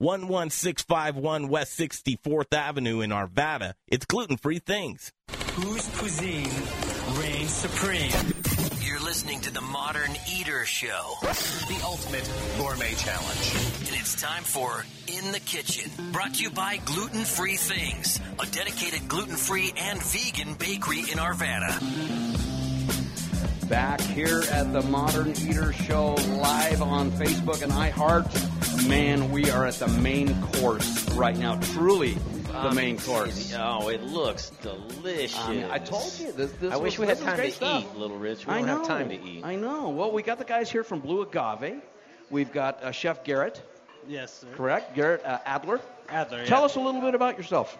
11651 West 64th Avenue in Arvada. It's gluten free things.
Whose cuisine reigns supreme? You're listening to the Modern Eater Show, the ultimate gourmet challenge. And it's time for In the Kitchen, brought to you by Gluten Free Things, a dedicated gluten free and vegan bakery in Arvada.
Back here at the Modern Eater Show, live on Facebook and iHeart. Man, we are at the main course right now. Truly, the main course.
Oh, it looks delicious.
I, mean, I told you this. this
I
was,
wish we
this
had time to
stuff.
eat, Little Rich. We
I
don't
know.
have time to eat.
I know. Well, we got the guys here from Blue Agave. We've got uh, Chef Garrett.
Yes, sir.
Correct, Garrett uh, Adler.
Adler.
Tell
yeah.
us a little bit about yourself.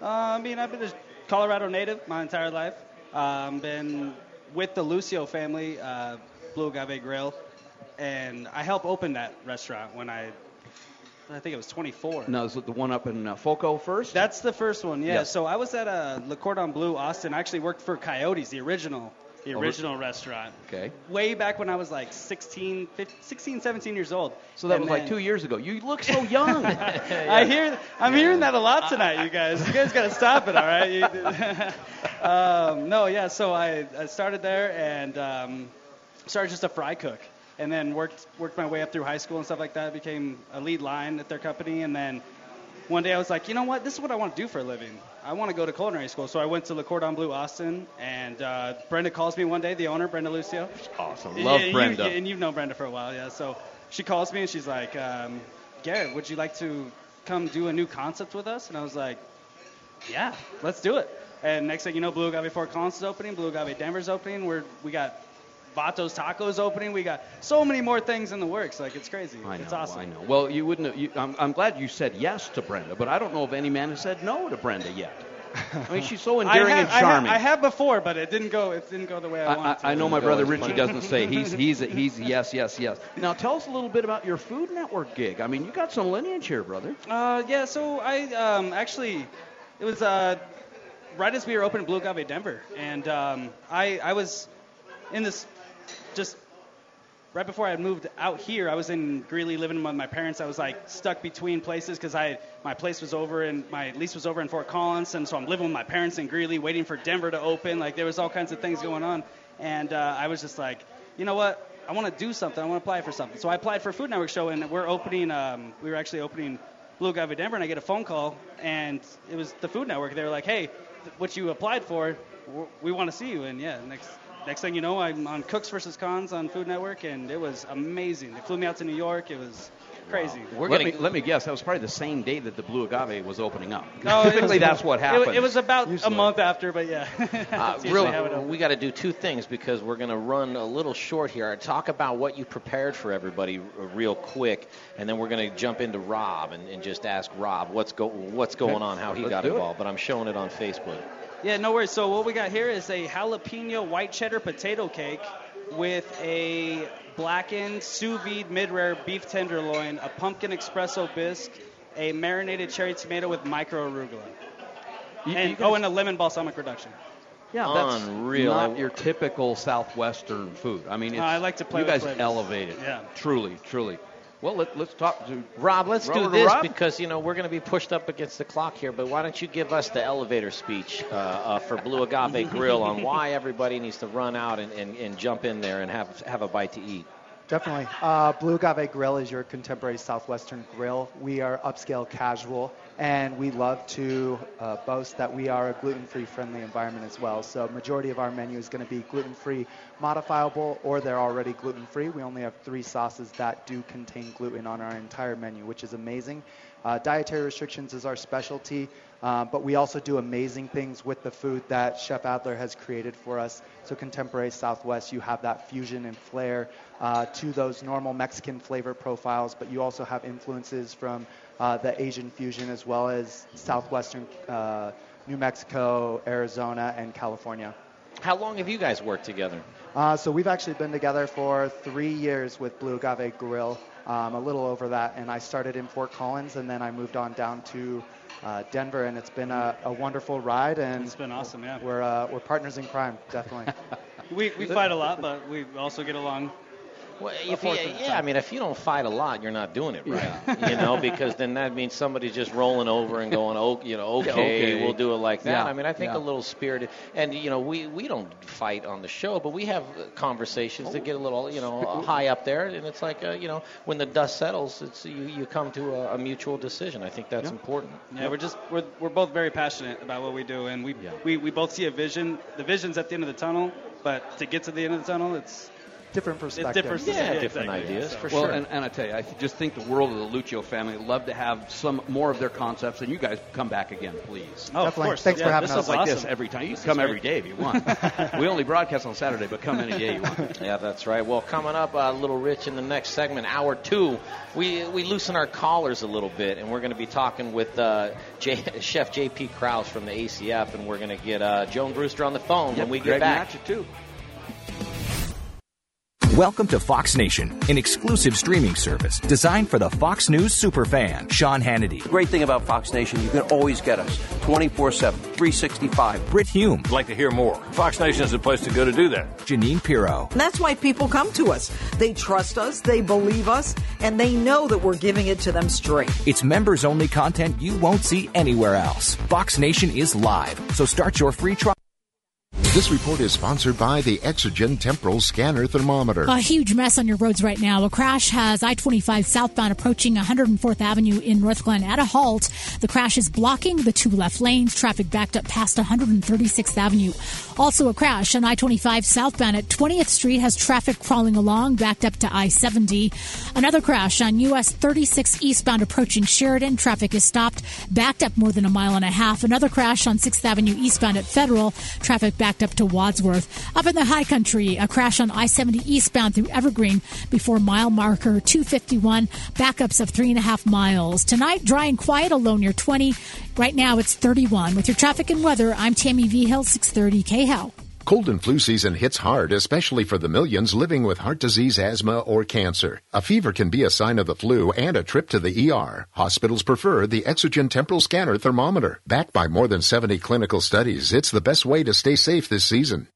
Uh, I mean, I've been a Colorado native my entire life. Um, been with the Lucio family, uh, Blue Agave Grill, and I helped open that restaurant when I, I think it was 24.
No, is it the one up in uh, Foco first?
That's the first one, yeah.
Yes.
So I was at uh, Le Cordon Bleu, Austin. I actually worked for Coyotes, the original, the original restaurant.
Okay.
Way back when I was like 16, 15, 16 17 years old.
So that
And
was like two years ago. You look so young.
I hear. I'm hearing that a lot tonight, you guys. You guys got to stop it, all right? Um, no, yeah. So I, I started there and um, started just a fry cook, and then worked worked my way up through high school and stuff like that. Became a lead line at their company, and then one day I was like, you know what? This is what I want to do for a living. I want to go to culinary school. So I went to Le Cordon Bleu Austin, and uh, Brenda calls me one day, the owner, Brenda Lucio.
Awesome.
Yeah,
Love
you-
Brenda.
and you've known Brenda for a while, yeah. So she calls me and she's like, um, Garrett, would you like to come do a new concept with us? And I was like, yeah, let's do it. And next thing you know, Blue Agave Fort Collins is opening, Blue Agave Denver's opening. We're we got Vato's Tacos opening. We got so many more things in the works. Like it's crazy.
I know,
it's awesome.
I know. Well, you wouldn't. Have, you, I'm, I'm glad you said yes to Brenda, but I don't know if any man has said no to Brenda yet. I mean, she's so endearing
have,
and charming.
I have, I have before, but it didn't go. It didn't go the way I,
I,
wanted. to.
I know my brother Richie doesn't say he's he's he's yes yes yes. Now tell us a little bit about your Food Network gig. I mean, you got some lineage here, brother.
Uh, yeah. So I um, actually, it was uh, right as we were opening Blue Agave Denver, and um, I I was in this just right before I had moved out here. I was in Greeley living with my parents. I was like stuck between places because I my place was over and my lease was over in Fort Collins, and so I'm living with my parents in Greeley, waiting for Denver to open. Like there was all kinds of things going on, and uh, I was just like, you know what? I want to do something. I want to apply for something. So I applied for a Food Network show, and we're opening. Um, we were actually opening Blue Agave Denver, and I get a phone call, and it was the Food Network. They were like, "Hey, what you applied for, we want to see you." And yeah, next next thing you know, I'm on Cooks versus Cons on Food Network, and it was amazing. They flew me out to New York. It was crazy.
We're let, me, let me guess. That was probably the same day that the Blue Agave was opening up.
No,
typically
was-
that's what
it- It, was about
Usually.
a month after, but yeah.
Uh, real,
how it opens.
we got to do two things because we're going to run a little short here. Talk about what you prepared for everybody real quick, and then we're going to jump into Rob and, and just ask Rob what's go what's going on, how he
Let's
got
do it.
involved. But I'm showing it on Facebook.
Yeah, no worries. So what we got here is a jalapeno white cheddar potato cake with a blackened sous vide mid-rare beef tenderloin, a pumpkin espresso bisque, a marinated cherry tomato with micro arugula, and
you
oh, and a lemon balsamic reduction.
Yeah, that's
Unreal.
not your typical southwestern food. I mean, it's,
No, I like to play
you guys
flavors.
elevate it.
Yeah.
Truly, truly. Well, let, let's talk to
Rob, let's
Roll
do this
Rob.
because you know we're going to be pushed up against the clock here. But why don't you give us the elevator speech uh, uh, for Blue Agave Grill on why everybody needs to run out and, and, and jump in there and have have a bite to eat?
Definitely. Uh, Blue Agave Grill is your contemporary Southwestern grill. We are upscale casual, and we love to uh, boast that we are a gluten-free friendly environment as well. So majority of our menu is going to be gluten-free modifiable, or they're already gluten-free. We only have three sauces that do contain gluten on our entire menu, which is amazing. Uh, dietary restrictions is our specialty, uh, but we also do amazing things with the food that Chef Adler has created for us. So contemporary Southwest, you have that fusion and flair uh, to those normal Mexican flavor profiles, but you also have influences from uh, the Asian fusion as well as Southwestern uh, New Mexico, Arizona, and California.
How long have you guys worked together?
Uh, so we've actually been together for three years with Blue Agave Grill, um, a little over that. And I started in Fort Collins, and then I moved on down to uh, Denver, and it's been a, a wonderful ride. And
It's been awesome, yeah.
We're uh, we're partners in crime, definitely.
We we fight a lot, but we also get along.
Well, if you,
fourth of the
yeah. I mean, if you don't fight a lot, you're not doing it right. you know, because then that means somebody's just rolling over and going, oh, you know, okay,
okay.
we'll do it like that.
Yeah,
I mean, I think
yeah.
a little spirited, and you know, we we don't fight on the show, but we have uh, conversations that get a little, you know, high up there, and it's like, uh, you know, when the dust settles, it's you, you come to a, a mutual decision. I think that's important.
Yeah, we're just we're, we're both very passionate about what we do, and we, we we both see a vision. The vision's at the end of the tunnel, but to get to the end of the tunnel, it's
different
It's
perspective.
different,
Yeah,
yeah,
different
exactly.
ideas
So-
for
well,
sure.
and, and I tell you, I just think the world of the Lucio family would love to have some more of their concepts, and you guys come back again, please.
Oh, of course.
Thanks
yeah,
for having
this
us.
is
Stuff like this every time. You can come every day if you want. we only broadcast on Saturday, but come any day you want.
Yeah, that's right. Well, coming up, uh, Little Rich, in the next segment, hour two, we we loosen our collars a little bit, and we're going to be talking with uh, J- Chef J.P. Krause from the ACF, and we're going to get uh, Joan Brewster on the phone when we get
Greg
back.
Matchett, too.
Welcome to Fox Nation, an exclusive streaming service designed for the Fox News superfan, Sean Hannity.
Great thing about Fox Nation, you can always get us 24 7, 365.
Brit Hume,
like to hear more. Fox Nation is the place to go to do that.
Jeanine Pirro,
And that's why people come to us. They trust us, they believe us, and they know that we're giving it to them straight.
It's members only content you won't see anywhere else. Fox Nation is live, so start your free trial.
This report is sponsored by the Exergen Temporal Scanner Thermometer.
A huge mess on your roads right now. A crash has I 25 southbound approaching 104th Avenue in Northglenn at a halt. The crash is blocking the two left lanes. Traffic backed up past 136th Avenue. Also, a crash on I 25 southbound at 20th Street has traffic crawling along, backed up to I 70. Another crash on US 36 eastbound approaching Sheridan. Traffic is stopped, backed up more than a mile and a half. Another crash on 6th Avenue eastbound at Federal. Traffic backed backed up to Wadsworth. Up in the high country, a crash on I 70 eastbound through Evergreen before mile marker 251. Backups of three and a half miles. Tonight, dry and quiet, alone near 20. Right now, it's 31. With your traffic and weather, I'm Tammy Vigil, 630 KHOW.
Cold and flu season hits hard, especially for the millions living with heart disease, asthma, or cancer. A fever can be a sign of the flu and a trip to the ER. Hospitals prefer the Exergen Temporal Scanner Thermometer. Backed by more than 70 clinical studies, it's the best way to stay safe this season.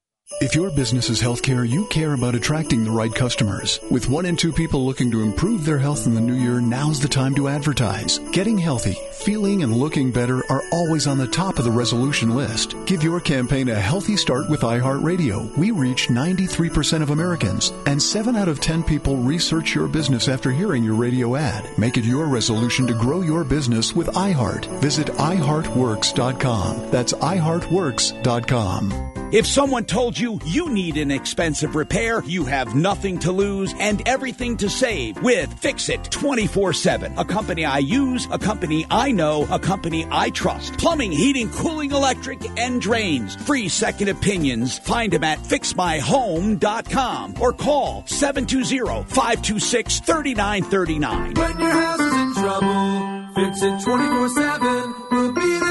If your business is healthcare, you care about attracting the right customers. With one in two people looking to improve their health in the new year, now's the time to advertise. Getting healthy, feeling, and looking better are always on the top of the resolution list. Give your campaign a healthy start with iHeartRadio. We reach 93% of Americans, and 7 out of 10 people research your business after hearing your radio ad. Make it your resolution to grow your business with iHeart. Visit iHeartWorks.com. That's iHeartWorks.com.
If someone told you you need an expensive repair, you have nothing to lose and everything to save with Fix It 24 7. A company I use, a company I know, a company I trust. Plumbing, heating, cooling, electric, and drains. Free second opinions. Find them at fixmyhome.com or call 720 526 3939.
When your house is in trouble, fix it 24 7. We'll be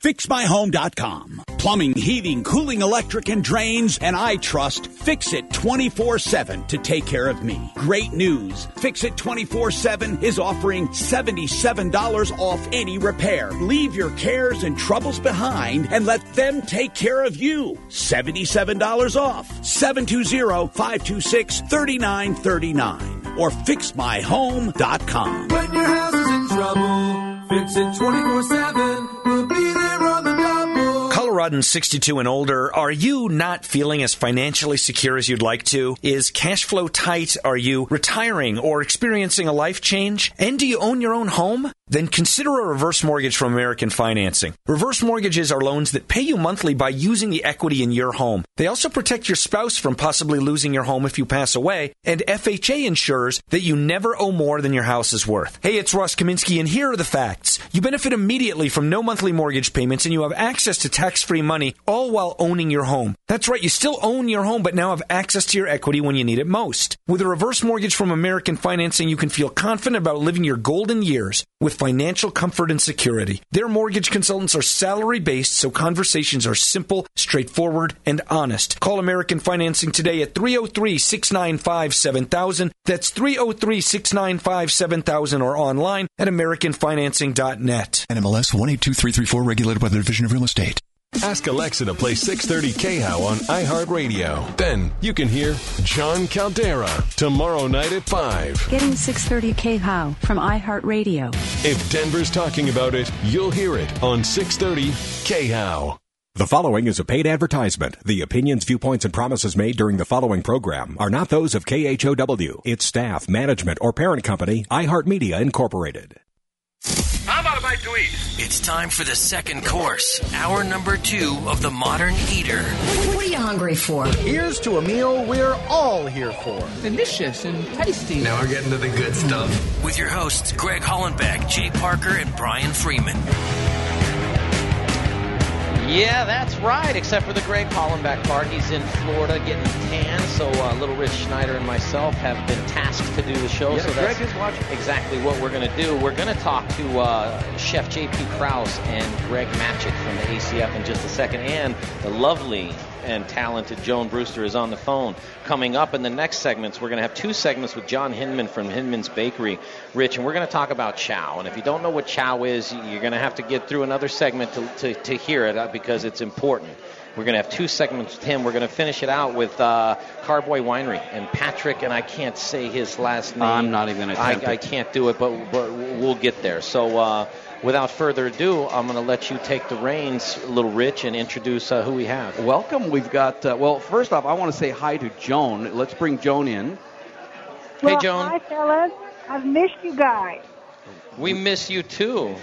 FixMyHome.com. Plumbing, heating, cooling, electric, and drains, and I trust Fix It 24 7 to take care of me. Great news! Fix It 24 7 is offering $77 off any repair. Leave your cares and troubles behind and let them take care of you. $77 off. 720 526 3939 or FixMyHome.com.
When your house is in trouble, it 24 7. We'll be there on the double.
Coloradans 62 and older, are you not feeling as financially secure as you'd like to? Is cash flow tight? Are you retiring or experiencing a life change? And do you own your own home? Then consider a reverse mortgage from American Financing. Reverse mortgages are loans that pay you monthly by using the equity in your home. They also protect your spouse from possibly losing your home if you pass away, and FHA ensures that you never owe more than your house is worth. Hey, it's Ross Kaminsky, and here are the facts. You benefit immediately from no monthly mortgage payments, and you have access to tax free money, all while owning your home. That's right, you still own your home, but now have access to your equity when you need it most. With a reverse mortgage from American Financing, you can feel confident about living your golden years with financial comfort and security. Their mortgage consultants are salary based, so conversations are simple, straightforward, and honest. Call American Financing today at 303 695 7000. That's 303 695 7000 or online at AmericanFinancing.net.
NMLS 182334 regulated by the Division of Real Estate.
Ask Alexa to play 630 KHOW on iHeartRadio. Then you can hear Jon Caldara tomorrow night at 5.
Getting 630 KHOW from iHeartRadio.
If Denver's talking about it, you'll hear it on 630 KHOW.
The following is a paid advertisement. The opinions, viewpoints, and promises made during the following program are not those of KHOW, its staff, management, or parent company, iHeartMedia Incorporated.
How about a bite to eat? It's time for the second course, hour number two of the Modern Eater.
What are you hungry for?
Here's to a meal we're all here for.
Delicious and tasty.
Now we're getting to the good stuff.
With your hosts, Greg Hollenbeck, Jay Parker, and Brian Freeman.
Yeah, that's right. Except for the Greg Hollenbeck part, he's in Florida getting tan. So uh, Little Rich Schneider and myself have been tasked to do the show.
Yeah,
so
Greg
that's
is watching.
exactly what we're going to do. We're going to talk to uh, Chef J.P. Krause and Greg Matchett from the ACF in just a second, and the lovely and talented Joan Brewster is on the phone. Coming up in the next segments, we're going to have two segments with John Hinman from Hinman's Bakery, Rich, and we're going to talk about chow. And if you don't know what chow is, you're going to have to get through another segment to, to, to hear it uh, because it's important. We're going to have two segments with him. We're going to finish it out with uh, Carboy Winery and Patric, and I can't say his last name.
I'm not even going to
I, I can't do it, but, but we'll get there. So uh, without further ado, I'm going to let you take the reins, little Rich, and introduce uh, who we have.
Welcome. We've got, uh, well, first off, I want to say hi to Joan. Let's bring Joan in.
Hey, Joan.
Hi, fellas. I've missed you guys.
We miss you too.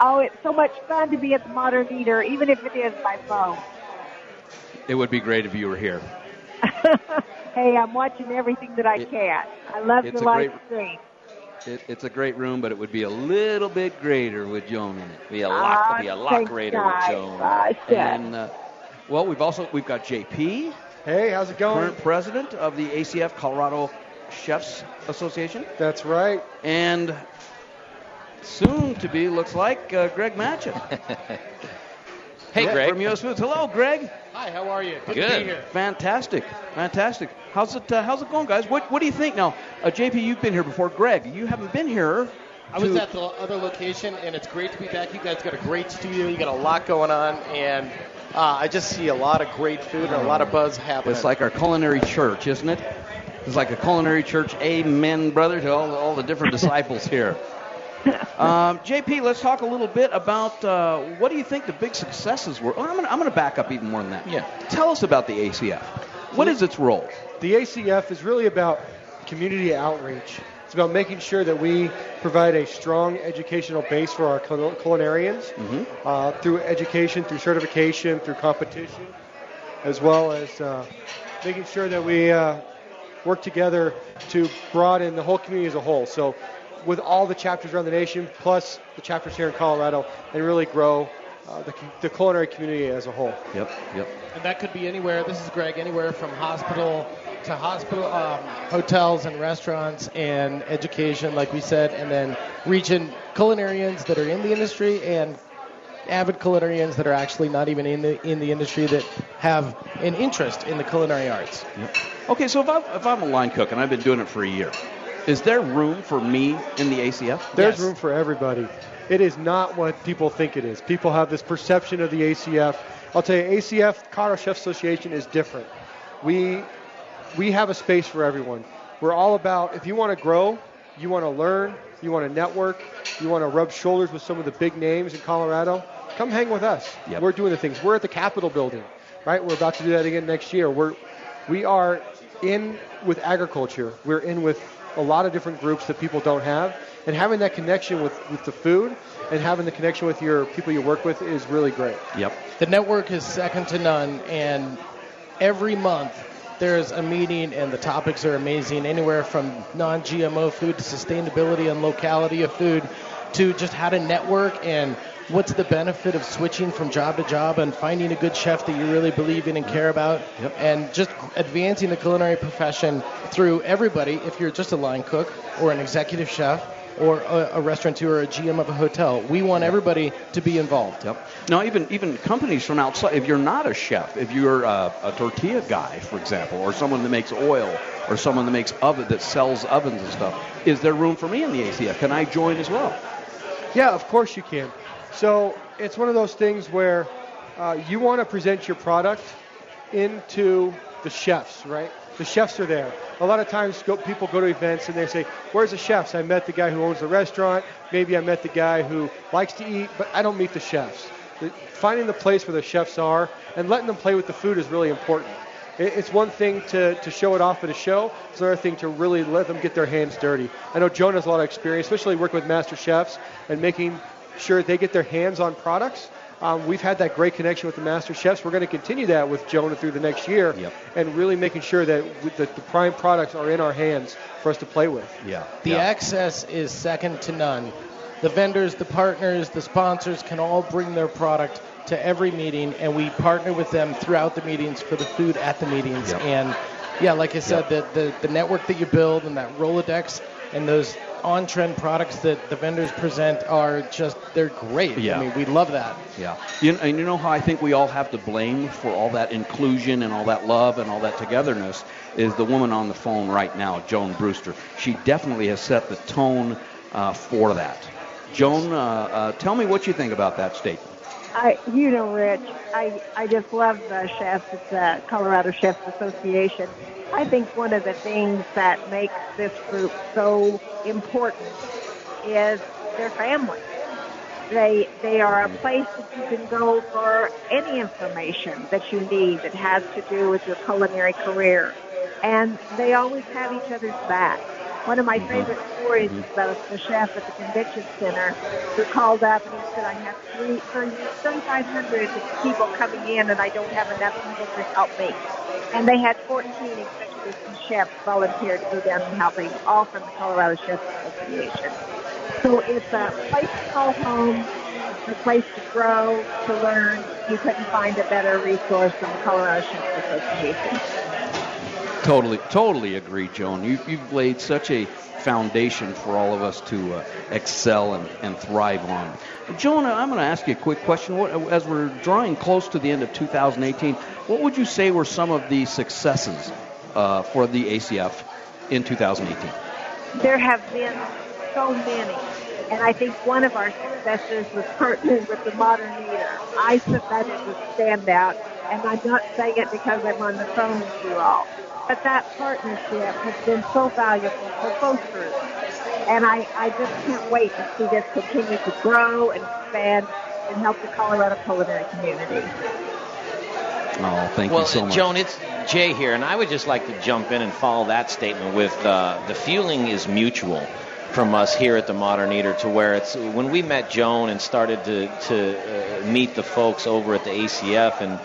Oh, it's so much fun to be at the Modern Eater, even if it is by phone.
It would be great if you were here.
Hey, I'm watching everything that I
It-
can. I love the live
great-
stream.
It, it's a great room, but it would be a little bit greater with Joan in it.
Be a
lot- Ah, be a lot thanks, greater with. Joan. Ah, shit.
and uh, Well, we've also we've got JP.
Hey, how's it going?
Current president of the ACF Colorado Chefs Association.
That's right.
And soon to be looks like uh, Greg Matchett.
Hey,
Yeah,
Greg.
From US Foods. Hello, Greg.
Hi, how are you? Good, to
Good.
be here.
Fantastic, fantastic. How's it? Uh, how's it going, guys? What What do you think now? Uh, JP, you've been here before. Greg, you haven't been here.
I was at the other location, and it's great to be back. You guys got a great studio. You got a lot going on, and uh, I just see a lot of great food and a lot of buzz happening.
It's like our culinary church, isn't it? It's like a culinary church. Amen, brother, to all all the different disciples here. Um, JP, let's talk a little bit about uh, what do you think the big successes were. Oh, I'm going I'm to back up even more than that.
Yeah.
Tell us about the ACF. What is its role?
The ACF is really about community outreach. It's about making sure that we provide a strong educational base for our cul- culinarians uh, through education, through certification, through competition, as well as uh, making sure that we uh, work together to broaden the whole community as a whole. So, with all the chapters around the nation, plus the chapters here in Colorado, and really grow uh, the, the culinary community as a whole.
Yep, yep.
And that could be anywhere. This is Greg. Anywhere from hospital to hospital, um, hotels and restaurants and education, like we said, and then reaching culinarians that are in the industry and avid culinarians that are actually not even in the in the industry that have an interest in the culinary arts. Yep.
Okay, so if I'm, if I'm a line cook and I've been doing it for a year, is there room for me in the ACF?
There's room for everybody. It is not what people think it is. People have this perception of the ACF. I'll tell you, ACF, Colorado Chef Association, is different. We we have a space for everyone. We're all about if you want to grow, you want to learn, you want to network, you want to rub shoulders with some of the big names in Colorado, come hang with us. We're doing the things. We're at the Capitol building, right? We're about to do that again next year. We're we are in with agriculture. We're in with a lot of different groups that people don't have, and having that connection with, with the food and having the connection with your people you work with is really great.
Yep.
The network is second to none, and every month there's a meeting, and the topics are amazing. Anywhere from non-GMO food to sustainability and locality of food, to just how to network and what's the benefit of switching from job to job and finding a good chef that you really believe in and care about, and just advancing the culinary profession through everybody. If you're just a line cook or an executive chef or a, a restaurateur or a GM of a hotel, we want everybody to be involved.
Yep. Now, even even companies from outside, if you're not a chef, if you're a, a tortilla guy, for example, or someone that makes oil, or someone that makes oven that sells ovens and stuff, is there room for me in the ACF? Can I join as well?
Yeah, of course you can. So it's one of those things where uh, you want to present your product into the chefs, right? The chefs are there. A lot of times go, people go to events and they say, Where's the chefs? I met the guy who owns the restaurant. Maybe I met the guy who likes to eat, but I don't meet the chefs. Finding the place where the chefs are and letting them play with the food is really important. It- It's one thing to, to show it off at a show. It's another thing to really let them get their hands dirty. I know Joan has a lot of experience, especially working with master chefs and making sure they get their hands on products. Um, we've had that great connection with the master chefs. We're going to continue that with Jonah through the next year, and really making sure that with the, the prime products are in our hands for us to play with.
Yeah.
The access is second to none. The vendors, the partners, the sponsors can all bring their product to every meeting, and we partner with them throughout the meetings for the food at the meetings.
Yep.
And yeah, like I said, the, the, the network that you build and that Rolodex and those on-trend products that the vendors present are just, they're great.
Yeah.
I mean, we love that.
Yeah. You, and you know how I think we all have to blame for all that inclusion and all that love and all that togetherness is the woman on the phone right now, Joan Brewster. She definitely has set the tone uh, for that. Joan, uh, uh, tell me what you think about that statement.
I, you know, Rich, I, I just love the chefs. It's the Colorado Chefs Association. I think one of the things that makes this group so important is their family. They they are a place that you can go for any information that you need that has to do with your culinary career, and they always have each other's back. One of my favorite stories is about the chef at the convention center who called up and he said, "I have three, 3,500 people coming in, and I don't have enough people to help me." And they had 14 executives and chefs volunteer to go down and help me, all from the Colorado Chefs Association. So it's a place to call home, a place to grow, to learn. You couldn't find a better resource than the Colorado Chef Association.
Totally, totally agree, Joan. You, you've laid such a foundation for all of us to uh, excel and, and thrive on. Joan, I'm going to ask you a quick question. What, as we're drawing close to the end of 2018, what would you say were some of the successes uh, for the ACF in 2018?
There have been so many. And I think one of our successes was partnering with the Modern Eater. I said that as a standout, and I'm not saying it because I'm on the phone with you all. But that partnership has been so valuable for both groups. And I, I just can't wait to see this continue to grow and expand and help the Colorado culinary community.
Oh, thank
well,
you so much.
Joan, it's Jay here, and I would just like to jump in and follow that statement with uh, the feeling is mutual from us here at the Modern Eater to where it's when we met Joan and started to to uh, meet the folks over at the ACF and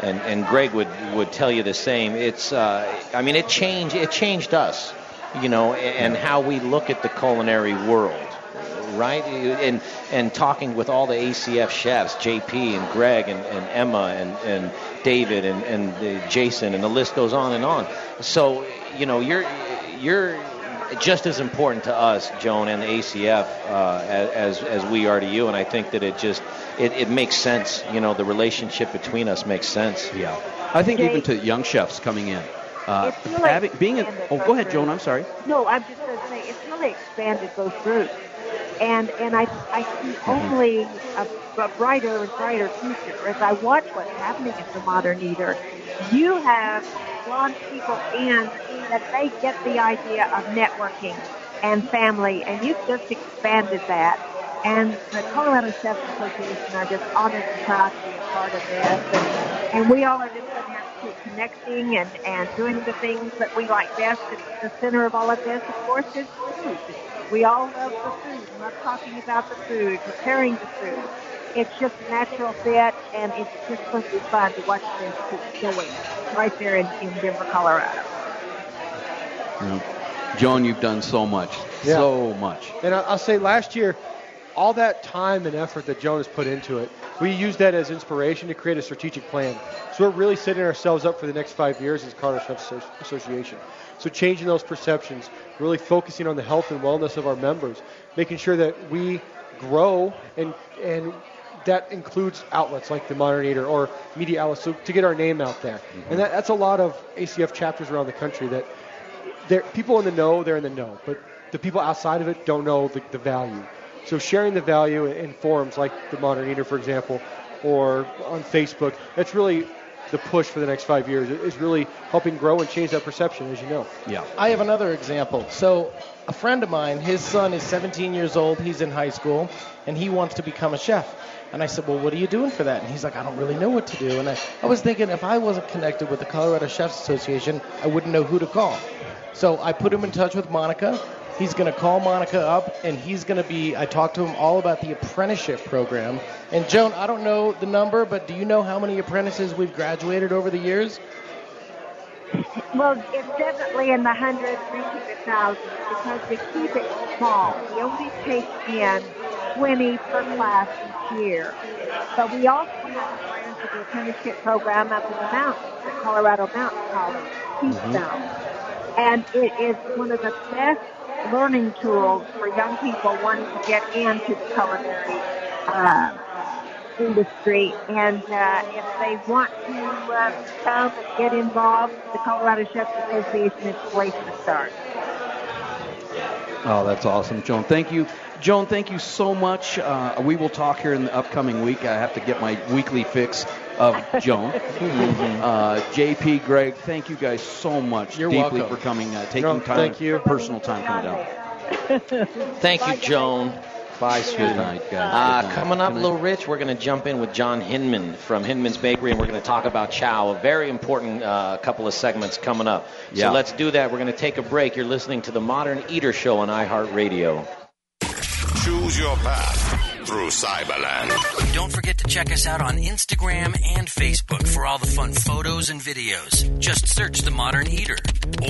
and and Greg would would tell you the same. It's uh, I mean it changed it changed us, you know, and how we look at the culinary world. Right, and and talking with all the ACF chefs, JP and Greg and, and Emma and, and David and and Jason, and the list goes on and on. So you know, you're you're just as important to us, Joan, and the ACF uh, as as we are to you. And I think that it just it, it makes sense. You know, the relationship between us makes sense.
Yeah, I think even to young chefs coming in, uh,
It's really
having being in, oh, go ahead, Joan. I'm sorry.
No, I'm just going to say it's really expanded both groups, and and I I see only a, a brighter and brighter future as I watch what's happening at the Modern Eater. You have drawn people in that they get the idea of networking and family, and you've just expanded that. And the Colorado Chefs Association are just honored and proud to be a part of this. And, and we all are just going to have to keep connecting and, and doing the things that we like best. At the center of all of this, of course, is food. We all love the food. We love talking about the food, preparing the food. It's just a natural fit, and it's just going to be fun to watch this keep going right there in, in Denver, Colorado.
Yeah. Joan, you've done so much,
Yeah.
so much.
And I'll say last year, all that time and effort that Joan has put into it, we use that as inspiration to create a strategic plan. So we're really setting ourselves up for the next five years as Chefs Association. So changing those perceptions, really focusing on the health and wellness of our members, making sure that we grow and and that includes outlets like the Modern Eater or media outlets so to get our name out there. And that, that's a lot of ACF chapters around the country that people in the know, they're in the know, but the people outside of it don't know the, the value. So sharing the value in forums like the Modern Eater, for example, or on Facebook, that's really the push for the next five years. It- It's really helping grow and change that perception, as you know.
Yeah.
I have another example. So, a friend of mine, his son is 17 years old. He's in high school, and he wants to become a chef. And I said, Well, what are you doing for that? And he's like, I don't really know what to do. And I, I was thinking, if I wasn't connected with the Colorado Chefs Association, I wouldn't know who to call. So I put him in touch with Monica. He's going to call Monica up, and he's going to be. I talked to him all about the apprenticeship program. And Joan, I don't know the number, but do you know how many apprentices we've graduated over the years?
Well, it's definitely in the hundreds, reaching the thousands, because we keep it small. We only take in 20 per class each year. But we also have a branch of the apprenticeship program up in the mountains at Colorado Mountain College, mm-hmm. Keystone. And it is one of the best learning tools for young people wanting to get into the culinary uh, industry. And uh, if they want to uh, come and get involved, the Colorado Chefs Association is the place to start.
Oh, that's awesome, Joan. Thank you. Joan, thank you so much. Uh, we will talk here in the upcoming week. I have to get my weekly fix of Joan. uh, JP, Greg, thank you guys so much
You're
deeply
welcome.
for coming, uh, taking
No,
time,
thank you.
personal time coming down.
Thank you, Joan.
Bye, sweetheart, guys.
Uh, coming up, Little Rich, we're going to jump in with John Hinman from Hinman's Bakery, and we're going to talk about chow. A very important uh, couple of segments coming up.
Yeah.
So let's do that. We're going to take a break. You're listening to the Modern Eater Show on iHeartRadio.
Choose your path through Cyberland.
Don't forget to check us out on Instagram and Facebook for all the fun photos and videos. Just search The Modern Eater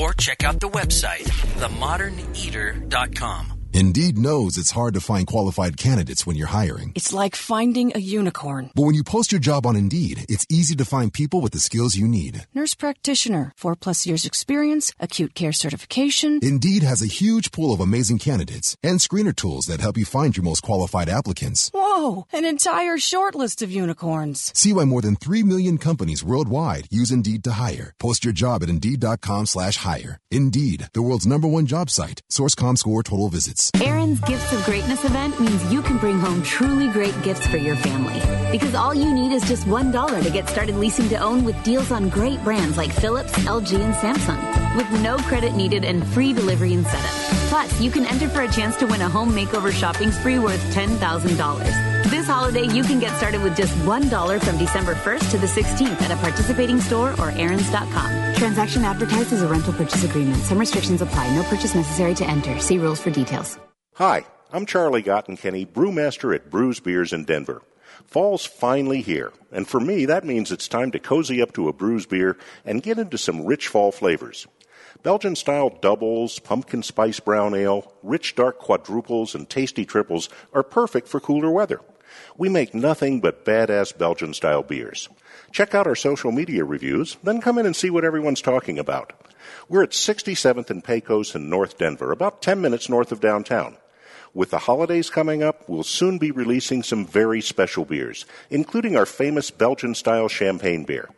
or check out the website, themoderneater.com.
Indeed knows it's hard to find qualified candidates when you're hiring.
It's like finding a unicorn.
But when you post your job on Indeed, it's easy to find people with the skills you need.
Nurse practitioner, four plus years experience, acute care certification.
Indeed has a huge pool of amazing candidates and screener tools that help you find your most qualified applicants.
Whoa, an entire shortlist of unicorns.
See why more than 3 million companies worldwide use Indeed to hire. Post your job at Indeed.com slash hire. Indeed, the world's number one job site. Source.comScore total visits.
Aaron's Gifts of Greatness event means you can bring home truly great gifts for your family. Because all you need is just $1 to get started leasing to own with deals on great brands like Philips, LG, and Samsung. With no credit needed and free delivery and setup. Plus, you can enter for a chance to win a home makeover shopping spree worth $10,000. This holiday, you can get started with just $1 from December 1st to the 16th at a participating store or Aaron's.com. Transaction advertised as a rental purchase agreement. Some restrictions apply. No purchase necessary to enter. See rules for details.
Hi, I'm Charlie Gottenkieny, brewmaster at Bruz Beers in Denver. Fall's finally here, and for me, that means it's time to cozy up to a Bruz beer and get into some rich fall flavors. Belgian style doubles, pumpkin spice brown ale, rich dark quadruples, and tasty triples are perfect for cooler weather. We make nothing but badass Belgian style beers. Check out our social media reviews, then come in and see what everyone's talking about. We're at 67th and Pecos in North Denver, about 10 minutes north of downtown. With the holidays coming up, we'll soon be releasing some very special beers, including our famous Belgian style champagne beer.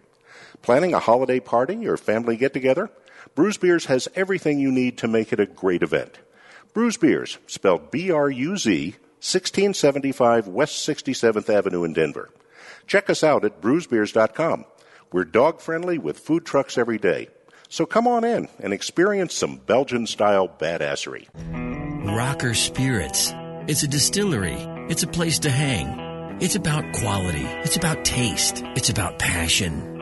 Planning a holiday party or family get together? Bruz Beers has everything you need to make it a great event. Bruz Beers, spelled B R U Z, 1675 West 67th Avenue in Denver. Check us out at bruzbeers.com. We're dog friendly with food trucks every day. So come on in and experience some Belgian style badassery.
Rocker Spirits. It's a distillery. It's a place to hang. It's about quality. It's about taste. It's about passion.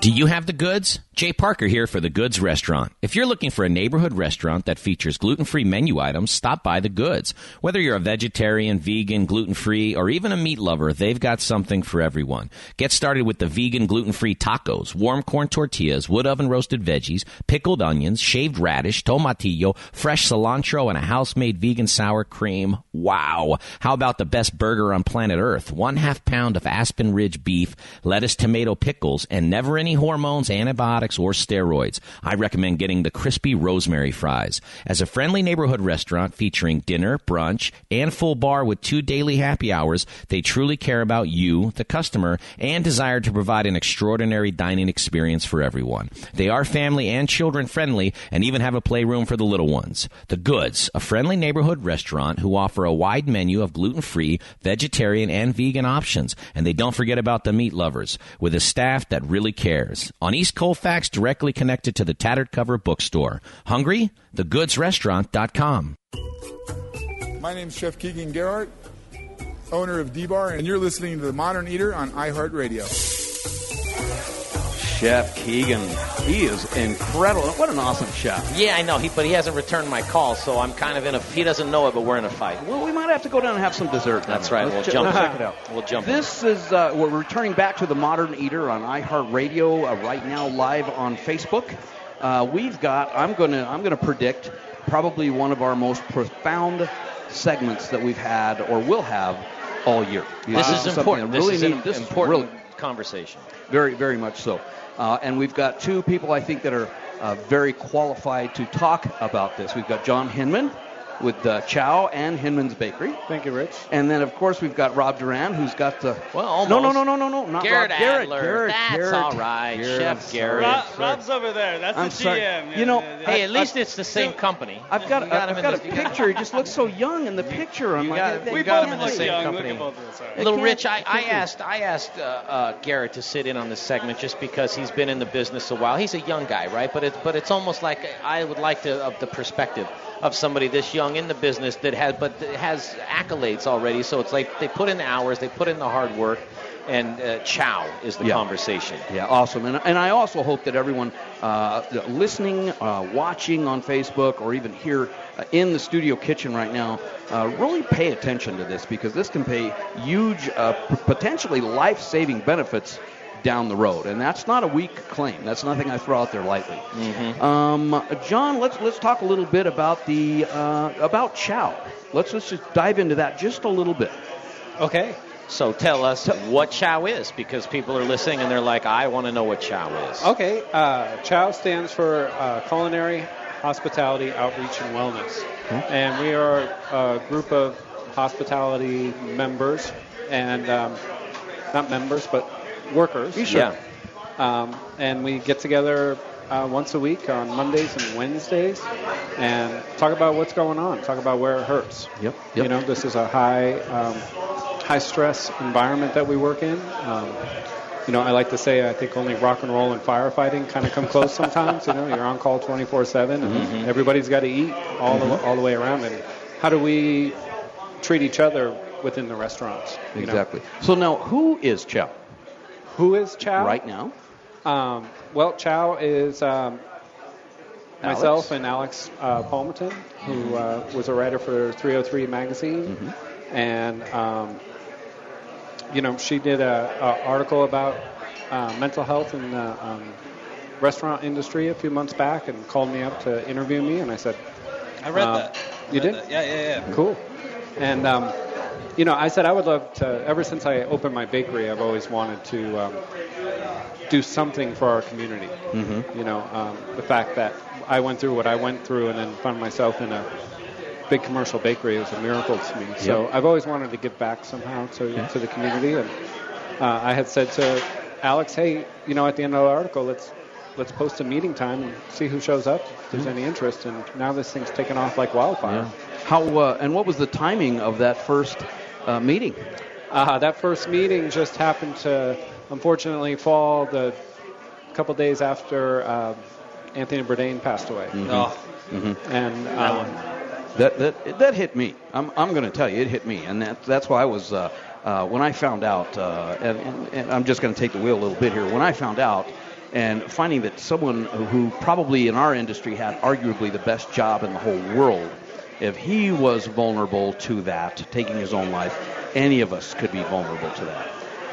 Do you have the goods? Jay Parker here for The Goods Restaurant. If you're looking for a neighborhood restaurant that features gluten free menu items, stop by The Goods. Whether you're a vegetarian, vegan, gluten free, or even a meat lover, they've got something for everyone. Get started with the vegan gluten free tacos, warm corn tortillas, wood oven roasted veggies, pickled onions, shaved radish, tomatillo, fresh cilantro, and a house made vegan sour cream. Wow! How about the best burger on planet Earth? One half pound of Aspen Ridge beef, lettuce, tomato, pickles, and never any hormones, antibiotics, or steroids. I recommend getting the crispy rosemary fries. As a friendly neighborhood restaurant featuring dinner, brunch, and full bar with two daily happy hours, they truly care about you, the customer, and desire to provide an extraordinary dining experience for everyone. They are family and children friendly and even have a playroom for the little ones. The Goods, a friendly neighborhood restaurant who offer a wide menu of gluten free, vegetarian, and vegan options. And they don't forget about the meat lovers, with a staff that really cares. On East Colfax, directly connected to the Tattered Cover Bookstore. Hungry? TheGoodsRestaurant.com.
My name's Chef Keegan Gerhardt, owner of D-Bar, and you're listening to The Modern Eater on iHeartRadio.
Chef Keegan. He is incredible. What an awesome chef.
Yeah, I know, he, but he hasn't returned my call, so I'm kind of in a. He doesn't know it, but we're in a fight.
Well, we might have to go down and have some dessert.
That's right.
Let's
We'll
ch-
jump.
check it out.
We'll jump.
This is uh, we're returning back to the Modern Eater on iHeartRadio uh, right now, live on Facebook. Uh, we've got. I'm gonna. I'm gonna predict probably one of our most profound segments that we've had or will have all year.
This
Uh,
is important. This
really
is an
need- this is
important
really-
conversation.
very, very much so. Uh, and we've got two people I think that are uh, very qualified to talk about this. We've got John Hinman with uh, Chow and Hinman's Bakery.
Thank you, Rich.
And then, of course, we've got Rob Duran, who's got the.
Well,
No, no, no, no, no, no, not
Garrett
Rob. Garrett,
Adler.
Garrett,
That's
Garrett,
all right.
Garrett,
Chef
I'm.
Garrett.
Rob, Rob's over there. That's
I'm
the
sorry.
GM.
You know,
Hey, at least it's the same company.
I've got,
got
I've got a
the-
picture. He just looks so young in the picture. I'm
You
like,
got- we
they
got
both
him in the
look
same
young.
company.
Look at both of us, all right.
Little Rich, I, I asked I asked uh, uh, Garrett to sit in on this segment just because he's been in the business a while. He's a young guy, right? But it's but it's almost like I would like to of the perspective of somebody this young in the business that has but has accolades already. So it's like they put in the hours, they put in the hard work, and uh, chow is the
Yeah.
conversation.
Yeah, awesome. And, and I also hope that everyone uh, listening, uh, watching on Facebook, or even here uh, in the studio kitchen right now, uh, really pay attention to this because this can pay huge, uh, p- potentially life saving benefits down the road. And that's not a weak claim. That's nothing I throw out there lightly. Um, John, let's let's talk a little bit about the uh, about chow. Let's, let's just dive into that just a little bit.
Okay. So tell us what chow is because people are listening and they're like, I want to know what chow is.
Okay, uh, CHOW stands for uh, Culinary, Hospitality, Outreach, and Wellness. And we are a group of hospitality members, and um, not members, but workers.
Sure.
Um, and we get together uh, once a week on Mondays and Wednesdays and talk about what's going on, talk about where it hurts.
Yep.
You know, this is a high, um, high stress environment that we work in. Um, you know, I like to say I think only rock and roll and firefighting kind of come close sometimes. You know, you're on call 24/7, and
Mhm.
everybody's got to eat all
Mhm.
the all the way around. And how do we treat each other within the restaurants? you know?
Exactly. So now, who is chow?
Who is Chow?
Right now?
Um, well, Chow is um, myself and Alex uh, Palmerton, who uh, was a writer for 303 magazine, and um, you know she did a, a article about uh, mental health in the um, restaurant industry a few months back, and called me up to interview me, and I said,
I read
um,
that.
You did?
Yeah, yeah, yeah.
Cool. And um, you know, I said I would love to. Ever since I opened my bakery, I've always wanted to um, do something for our community.
Mhm.
You know, um, the fact that I went through what I went through and then found myself in a big commercial bakery was a miracle to me. So I've always wanted to give back somehow to
Okay.
to the community. And uh, I had said to Alex, hey, you know, at the end of the article, let's let's post a meeting time and see who shows up if there's any interest. And now this thing's taken off like wildfire.
How uh, and what was the timing of that first uh, meeting?
Uh, that first meeting just happened to, unfortunately, fall the couple days after um, Anthony Bourdain passed away.
Oh. Mhm.
And um,
That that that hit me. I'm I'm going to tell you, it hit me, and that that's why I was uh, uh, when I found out, uh, and, and, and I'm just going to take the wheel a little bit here. When I found out, and finding that someone who probably in our industry had arguably the best job in the whole world, if he was vulnerable to that, taking his own life, any of us could be vulnerable to that.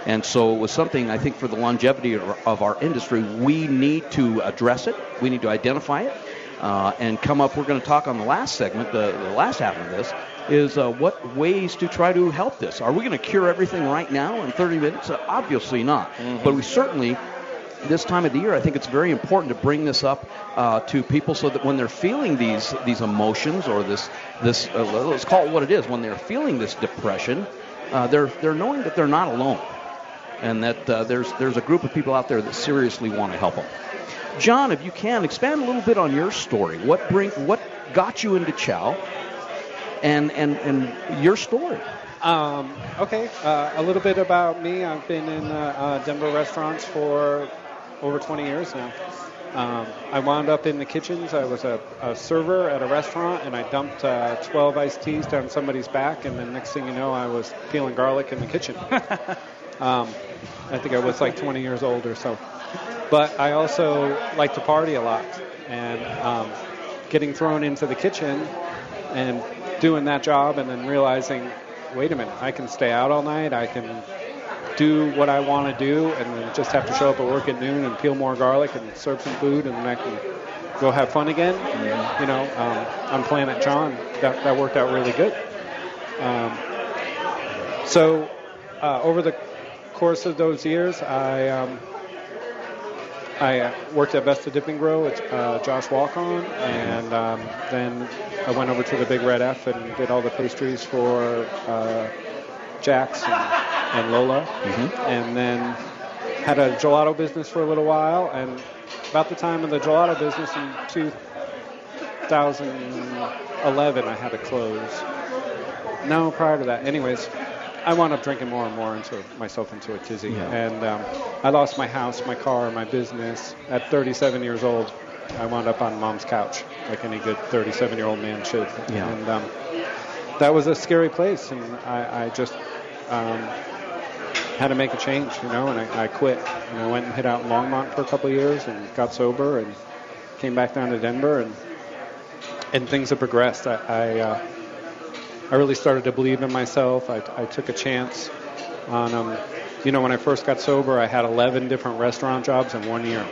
And so it was something I think for the longevity of our industry, we need to address it. We need to identify it uh, and come up. We're going to talk on the last segment, the, the last half of this, is uh, what ways to try to help this. Are we going to cure everything right now in 30 minutes? Uh, obviously not. But we certainly this time of the year, I think it's very important to bring this up uh, to people so that when they're feeling these these emotions or this this uh, let's call it what it is, when they're feeling this depression, uh, they're they're knowing that they're not alone, and that uh, there's there's a group of people out there that seriously want to help them. John, if you can expand a little bit on your story, what bring what got you into Chow, and and and your story.
Um, okay, uh, a little bit about me. I've been in uh, uh, Denver restaurants for over 20 years now. Um, I wound up in the kitchens. I was a, a server at a restaurant, and I dumped uh, 12 iced teas down somebody's back, and then next thing you know, I was peeling garlic in the kitchen. um, I think I was like 20 years old or so. But I also like to party a lot, and um, getting thrown into the kitchen and doing that job, and then realizing, wait a minute, I can stay out all night. I can do what I want to do, and then just have to show up at work at noon and peel more garlic and serve some food, and then I can go have fun again. You know, um, on Planet John, that, that worked out really good. Um, so uh, over the course of those years, I um, I uh, worked at Vesta Dipping Grill with uh, Josh Wolkon, and um, then I went over to the Big Red F and did all the pastries for uh, Jax and, and Lola, and then had a gelato business for a little while. And about the time of the gelato business in 2011, I had to close. No, prior to that. Anyways, I wound up drinking more and more into myself into a tizzy,
Yeah.
and um, I lost my house, my car, my business at 37 years old. I wound up on mom's couch, like any good 37 year old man should.
Yeah.
And um, that was a scary place, and I, I just um, had to make a change, you know, and I, I quit. And I went and hid out in Longmont for a couple of years and got sober and came back down to Denver, and and things have progressed. I I, uh, I really started to believe in myself. I, I took a chance on um, you know, when I first got sober, I had 11 different restaurant jobs in one year,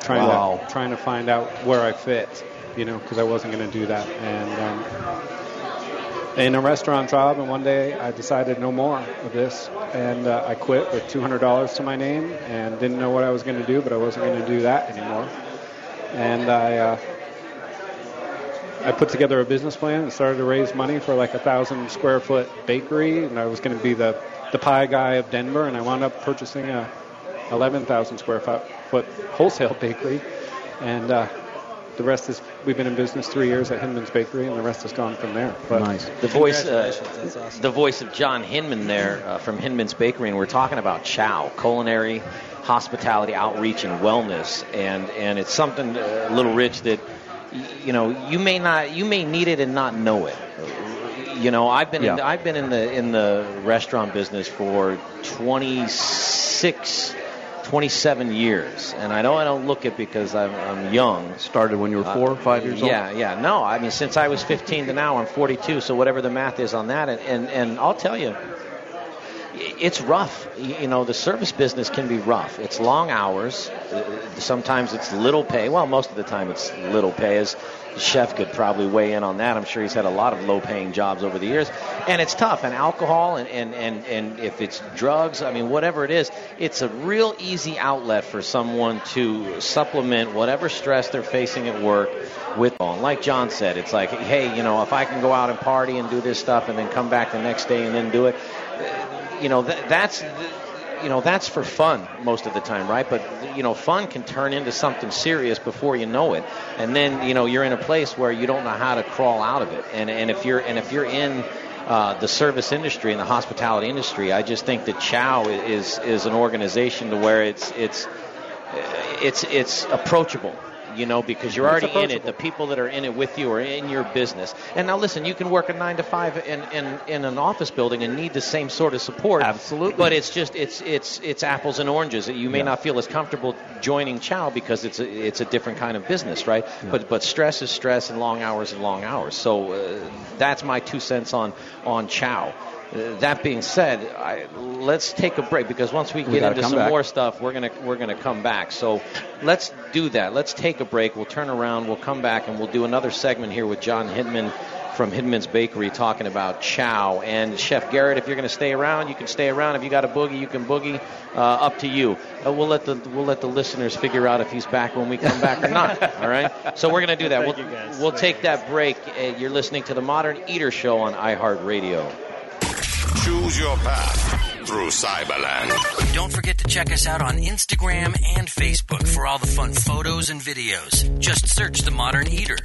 trying
Wow.
to trying to find out where I fit, you know, because I wasn't going to do that. And um, in a restaurant job, and one day I decided no more of this, and uh, I quit with $200 to my name, and didn't know what I was going to do, but I wasn't going to do that anymore. And I. Uh, I put together a business plan and started to raise money for like a thousand square foot bakery, and I was going to be the the pie guy of Denver, and I wound up purchasing a 11,000 square foot, wholesale bakery, and uh, the rest is we've been in business three years at Hinman's Bakery, and the rest has gone from there. But
The voice, uh, the voice of John Hinman there uh, from Hinman's Bakery, and we're talking about Chow, culinary, hospitality, outreach, and wellness, and and it's something, uh, Little Rich, that you know you may not, you may need it and not know it. You know, I've been in,
Yeah.
I've been in the in the restaurant business for 26, 27 years, and I know I don't look it because I'm, I'm young.
Started when you were uh, four, five years old?
Yeah, yeah. No, I mean since I was 15 to now, I'm 42. So whatever the math is on that, and and, and I'll tell you, it's rough. You know, the service business can be rough. It's long hours. Uh, Sometimes it's little pay. Well, most of the time it's little pay. As the chef could probably weigh in on that. I'm sure he's had a lot of low-paying jobs over the years, and it's tough. And alcohol, and and and and if it's drugs, I mean, whatever it is, it's a real easy outlet for someone to supplement whatever stress they're facing at work with And like John said, it's like, hey, you know, if I can go out and party and do this stuff and then come back the next day and then do it, you know, th- that's you know that's for fun most of the time, right? But you know, fun can turn into something serious before you know it, and then you know you're in a place where you don't know how to crawl out of it. And and if you're and if you're in uh, the service industry and the hospitality industry, I just think that Chow is is an organization to where it's it's it's it's approachable you know because you're already in it. the people that are in it with you are in your business. And now listen you can work a nine to five in, in, in an office building and need the same sort of support.
Absolutely.
but it's just it's it's it's apples and oranges. You may
Yeah.
not feel as comfortable joining chow because it's a, it's a different kind of business right? But but stress is stress and long hours and long hours. So uh, that's my two cents on on chow that being said, I, let's take a break because once we
We
get into some
back.
more stuff, we're gonna we're gonna come back. So let's do that. Let's take a break. We'll turn around. We'll come back and we'll do another segment here with John Hinman from Hinman's Bakery talking about chow. And Chef Garrett, if you're going to stay around, you can stay around. If you got a boogie, you can boogie. Uh, up to you. Uh, we'll let the we'll let the listeners figure out if he's back when we come back or not. All right. So we're going to do that.
Thank
we'll
you,
we'll
Thank
take that break. Uh, you're listening to the Modern Eater Show on iHeartRadio.
Choose your path through Cyberland.
Don't forget to check us out on Instagram and Facebook for all the fun photos and videos. Just search The Modern Eater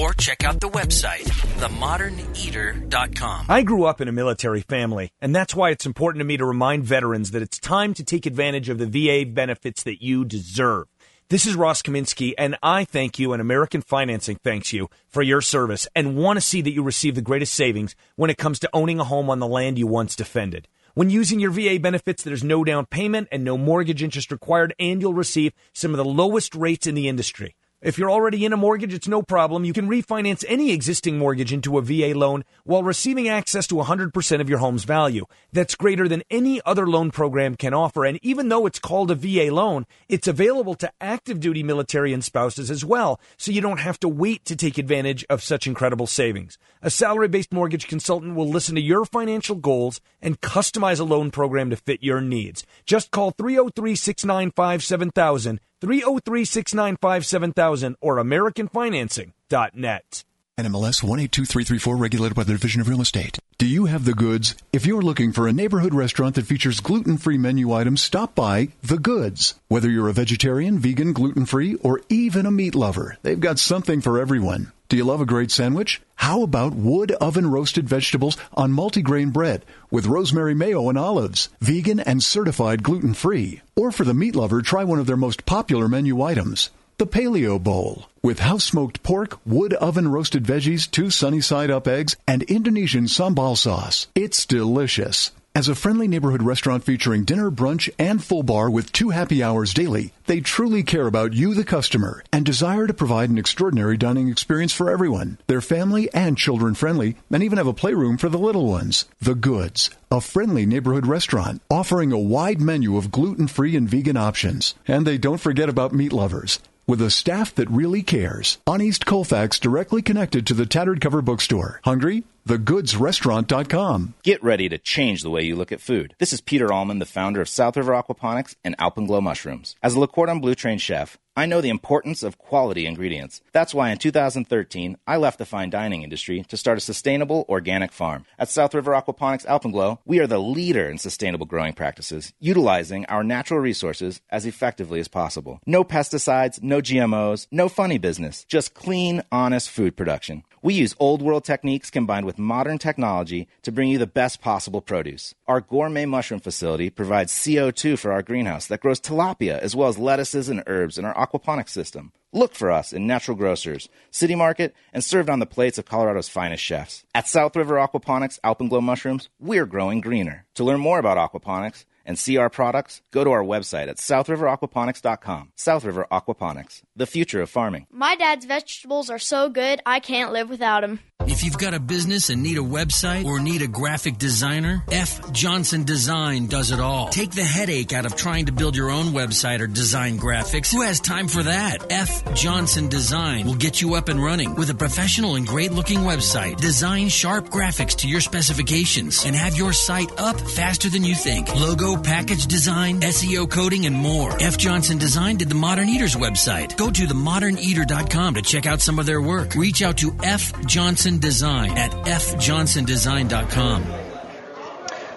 or check out the website, themoderneater.com.
I grew up in a military family, and that's why it's important to me to remind veterans that it's time to take advantage of the VA benefits that you deserve. This is Ross Kaminsky, and I thank you, and American Financing thanks you for your service and want to see that you receive the greatest savings when it comes to owning a home on the land you once defended. When using your VA benefits, there's no down payment and no mortgage interest required, and you'll receive some of the lowest rates in the industry. If you're already in a mortgage, it's no problem. You can refinance any existing mortgage into a VA loan while receiving access to 100% of your home's value. That's greater than any other loan program can offer. And even though it's called a VA loan, it's available to active duty military and spouses as well. So you don't have to wait to take advantage of such incredible savings. A salary based mortgage consultant will listen to your financial goals and customize a loan program to fit your needs. Just call 303 695 7000. 303 695 7000 or AmericanFinancing.net.
NMLS 182334 regulated by the Division of Real Estate. Do you have the goods? If you're looking for a neighborhood restaurant that features gluten-free menu items, stop by The Goods. Whether you're a vegetarian, vegan, gluten-free, or even a meat lover, they've got something for everyone. Do you love a great sandwich? How about wood oven roasted vegetables on multigrain bread with rosemary mayo and olives, vegan and certified gluten-free? Or for the meat lover, try one of their most popular menu items. The Paleo Bowl. With house smoked pork, wood oven roasted veggies, two sunny side up eggs, and Indonesian sambal sauce. It's delicious. As a friendly neighborhood restaurant featuring dinner, brunch, and full bar with two happy hours daily, they truly care about you, the customer, and desire to provide an extraordinary dining experience for everyone. They're family and children friendly, and even have a playroom for the little ones. The Goods, a friendly neighborhood restaurant offering a wide menu of gluten free and vegan options. And they don't forget about meat lovers. With a staff that really cares. On East Colfax, directly connected to the Tattered Cover Bookstore. Hungry? TheGoodsRestaurant.com.
Get ready to change the way you look at food. This is Peter Allman, the founder of South River Aquaponics and Alpenglow Mushrooms. As a Le Cordon Bleu trained chef, I know the importance of quality ingredients. That's why in 2013, I left the fine dining industry to start a sustainable organic farm. At South River Aquaponics Alpenglow, we are the leader in sustainable growing practices, utilizing our natural resources as effectively as possible. No pesticides, no GMOs, no funny business, just clean, honest food production. We use old world techniques combined with modern technology to bring you the best possible produce. Our gourmet mushroom facility provides CO2 for our greenhouse that grows tilapia as well as lettuces and herbs in our aquaponics system. Look for us in Natural Grocers, City Market, and served on the plates of Colorado's finest chefs. At South River Aquaponics Alpenglow Mushrooms, we're growing greener. To learn more about aquaponics and see our products, go to our website at southriveraquaponics.com. South River Aquaponics, the future of farming.
My dad's vegetables are so good, I can't live without them.
If you've got a business and need a website or need a graphic designer, F. Johnson Design does it all. Take the headache out of trying to build your own website or design graphics. Who has time for that? F. Johnson Design will get you up and running with a professional and great looking website. Design sharp graphics to your specifications and have your site up faster than you think. Logo, package design, SEO coding, and more. F. Johnson Design did the Modern Eaters website. Go to themoderneater.com to check out some of their work. Reach out to F. Johnson Design at fjohnsondesign.com.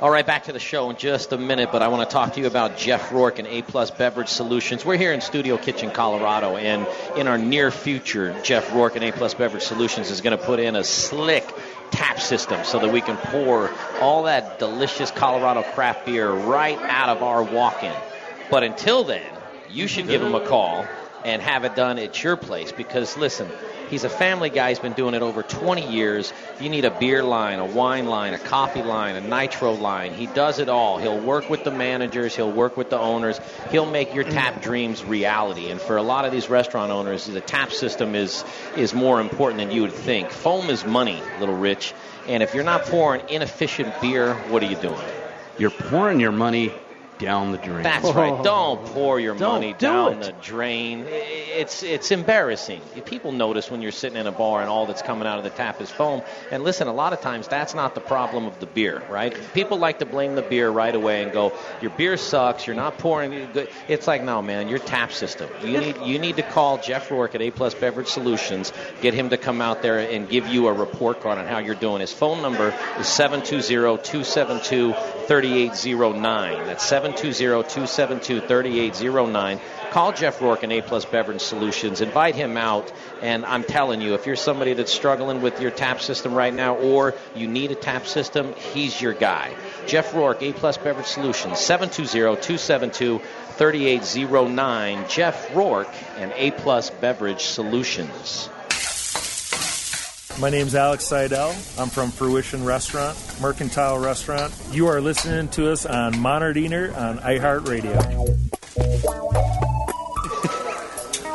All right, back to the show in just a minute, but I want to talk to you about Jeff Rourke and A Plus Beverage Solutions. We're here in Studio Kitchen, Colorado, and in our near future, Jeff Rourke and A Plus Beverage Solutions is going to put in a slick tap system so that we can pour all that delicious Colorado craft beer right out of our walk-in. But until then, you should give them a call and have it done at your place because listen, he's a family guy. He's been doing it over 20 years. If you need a beer line, a wine line, a coffee line, a nitro line, he does it all. He'll work with the managers, he'll work with the owners, he'll make your tap mm. dreams reality. And for a lot of these restaurant owners, the tap system is is more important than you would think. Foam is money, little rich. And if you're not pouring inefficient beer, what are you doing?
You're pouring your money down the drain.
That's right. Oh. Don't pour your
Don't
money
do
down
it.
the drain. It's it's embarrassing. People notice when you're sitting in a bar and all that's coming out of the tap is foam. And listen, a lot of times that's not the problem of the beer, right? People like to blame the beer right away and go, "Your beer sucks. You're not pouring it good." It's like, no, man, your tap system. You need you need to call Jeff Rourke at A Plus Beverage Solutions. Get him to come out there and give you a report card on how you're doing. His phone number is 720-272-3809. That's 720-272-3809. Call Jeff Rourke and A Plus Beverage Solutions. Invite him out. And I'm telling you, if you're somebody that's struggling with your tap system right now or you need a tap system, he's your guy. Jeff Rourke, A Plus Beverage Solutions, 720-272-3809. Jeff Rourke and A Plus Beverage Solutions.
My name's Alex Seidel. I'm from Fruition Restaurant, Mercantile Restaurant. You are listening to us on Modern Eater on iHeartRadio.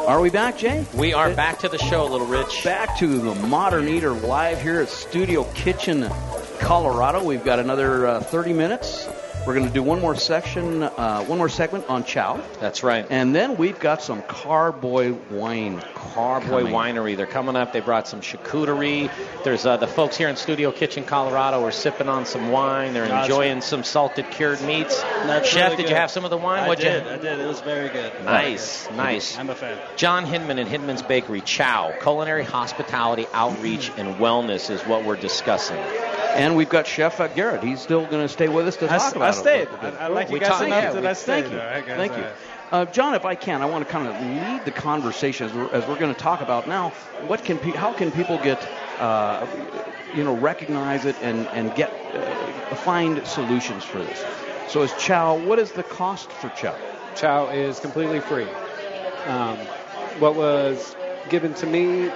Are we back, Jay?
We are back to the show, Little Rich.
Back to the Modern Eater live here at Studio Kitchen, Colorado. We've got another uh, 30 minutes. We're going to do one more section, uh, one more segment on chow.
That's right.
And then we've got some Carboy wine.
Carboy Winery. They're coming up. They brought some charcuterie. There's uh, the folks here in Studio Kitchen, Colorado, are sipping on some wine. They're
Gotcha.
enjoying some salted cured meats.
That's
Chef,
really
did you have some of the wine?
I
What'd
did.
You?
I did. It was very good.
Nice, nice.
I'm a fan.
John Hinman and Hinman's Bakery, Chow, culinary hospitality, outreach, and wellness is what we're discussing.
And we've got Chef uh, Garrett. He's still going to stay with us to
I
talk
s-
about
I
it.
stayed. I- I like you
We
guys
talked-
enough
yeah,
that
we-
I stayed.
Thank you.
All right, guys,
Thank you.
right.
Uh, John, if I can, I want to kind of lead the conversation as we're, as we're going to talk about now. What can pe- how can people get uh, you know recognize it and and get uh, find solutions for this? So, as Chow, what is the cost for Chow?
Chow is completely free. Um, what was given to me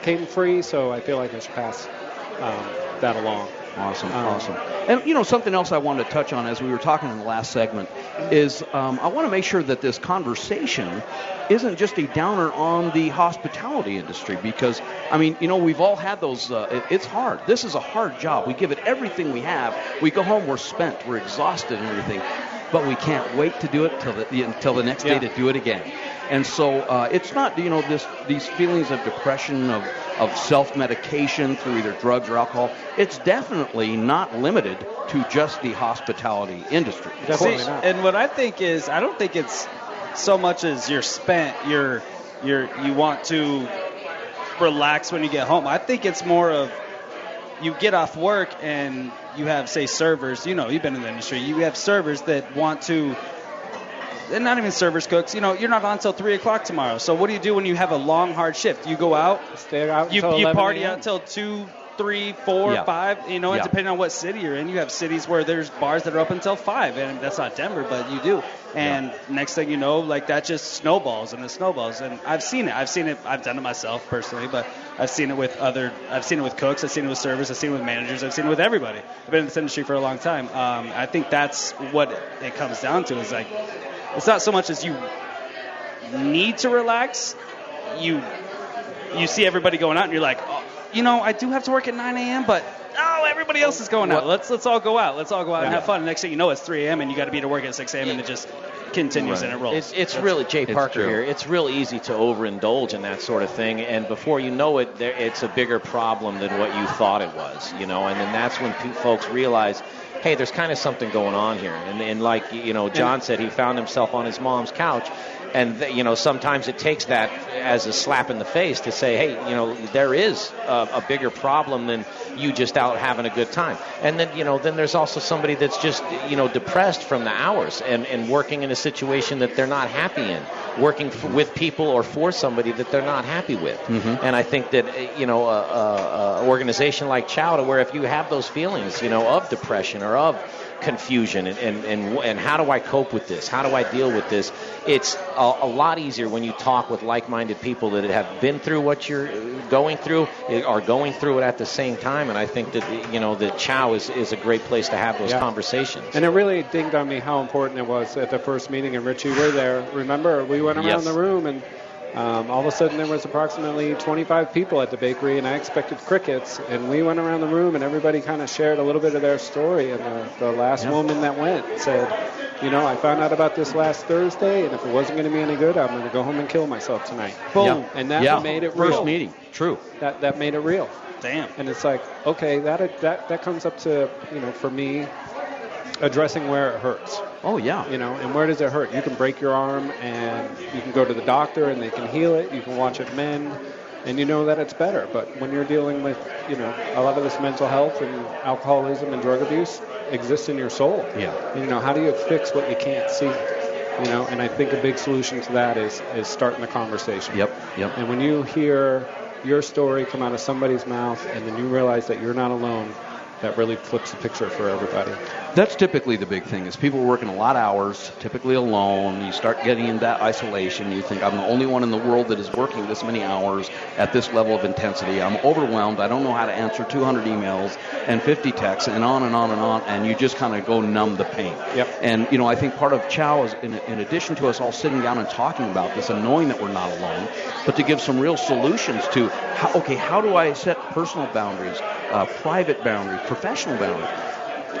came free, so I feel like I should pass um, that along.
Awesome,
Um,
awesome. And you know something else I wanted to touch on as we were talking in the last segment is um, I want to make sure that this conversation isn't just a downer on the hospitality industry because I mean you know we've all had those. Uh, it, it's hard. This is a hard job. We give it everything we have. We go home, we're spent, we're exhausted, and everything, but we can't wait to do it till the until the next
Yeah.
day to do it again. And so uh, it's not you know this these feelings of depression of of self medication through either drugs or alcohol. It's definitely not limited to just the hospitality industry.
See, and what I think is, I don't think it's so much as you're spent, you're, you're, you want to relax when you get home. I think it's more of you get off work and you have, say, servers. You know, you've been in the industry. You have servers that want to. And not even servers, cooks. You know, you're not on until three o'clock tomorrow. So what do you do when you have a long, hard shift? You go out,
stay out,
you, you
11
party out till two, three, four,
Yeah.
five. You know, and
Yeah.
depending on what city you're in, you have cities where there's bars that are up until five, and that's not Denver, but you do. And next thing you know, like that just snowballs and it snowballs. And I've seen it. I've seen it. I've done it myself personally, but I've seen it with other. I've seen it with cooks. I've seen it with servers. I've seen it with managers. I've seen it with everybody. I've been in this industry for a long time. Um, I think that's what it comes down to. Is like, it's not so much as you need to relax. You you see everybody going out, and you're like, oh, you know, I do have to work at 9 a.m., but oh, everybody else is going out. Let's let's all go out. Let's all go out and have fun. And next thing you know, it's 3 a.m. and you got to be to work at 6 a.m. and it just continues and it rolls.
It's, it's really Jay
It's
Parker
true.
here. It's real easy to overindulge in that sort of thing, and before you know it, there, it's a bigger problem than what you thought it was. You know, and then that's when pe- folks realize, hey, there's kind of something going on here. And, and like you know, John said, he found himself on his mom's couch. And th- you know, sometimes it takes that as a slap in the face to say, "Hey, you know, there is a, a bigger problem than you just out having a good time." And then, you know, then there's also somebody that's just, you know, depressed from the hours and, and working in a situation that they're not happy in, working f- with people or for somebody that they're not happy with.
Mhm.
And I think that, uh, you know, a, a, a organization like Chowda, where if you have those feelings, you know, of depression or of confusion and, and, and, and how do I cope with this? How do I deal with this? It's a, a lot easier when you talk with like-minded people that have been through what you're going through, eh, are going through it at the same time. And I think that, you know, that Chow is, is a great place to have those
Yeah.
conversations.
And it really dinged on me how important it was at the first meeting, and Richie, were there. Remember, we went around
Yes.
the room, and um, all of a sudden there was approximately 25 people at the bakery, and I expected crickets. And we went around the room, and everybody kind of shared a little bit of their story. And the, the last
Yeah.
woman that went said, "You know, I found out about this last Thursday, and if it wasn't going to be any good, I'm going to go home and kill myself tonight." Boom,
Yeah.
and that
Yeah.
made it real.
First meeting. True.
That that made it real.
Damn.
And it's like, okay, that that that comes up to you know, for me, addressing where it hurts.
Oh yeah.
You know, and where does it hurt? You can break your arm, and you can go to the doctor, and they can heal it. You can watch it mend, and you know that it's better. But when you're dealing with, you know, a lot of this mental health and alcoholism and drug abuse exists in your soul.
Yeah.
You know, how do you fix what you can't see? You know, and I think a big solution to that is is starting the conversation.
Yep. Yep.
And when you hear your story come out of somebody's mouth, and then you realize that you're not alone, that really flips the picture for everybody.
That's typically the big thing is people working a lot of hours, typically alone. You start getting in that isolation. You think I'm the only one in the world that is working this many hours at this level of intensity. I'm overwhelmed. I don't know how to answer 200 emails and 50 texts and on and on and on. And you just kind of go numb the pain.
Yep.
And you know, I think part of Chow is, in, in addition to us all sitting down and talking about this and knowing that we're not alone, but to give some real solutions to how, okay, how do I set personal boundaries, uh, private boundaries, professional boundaries,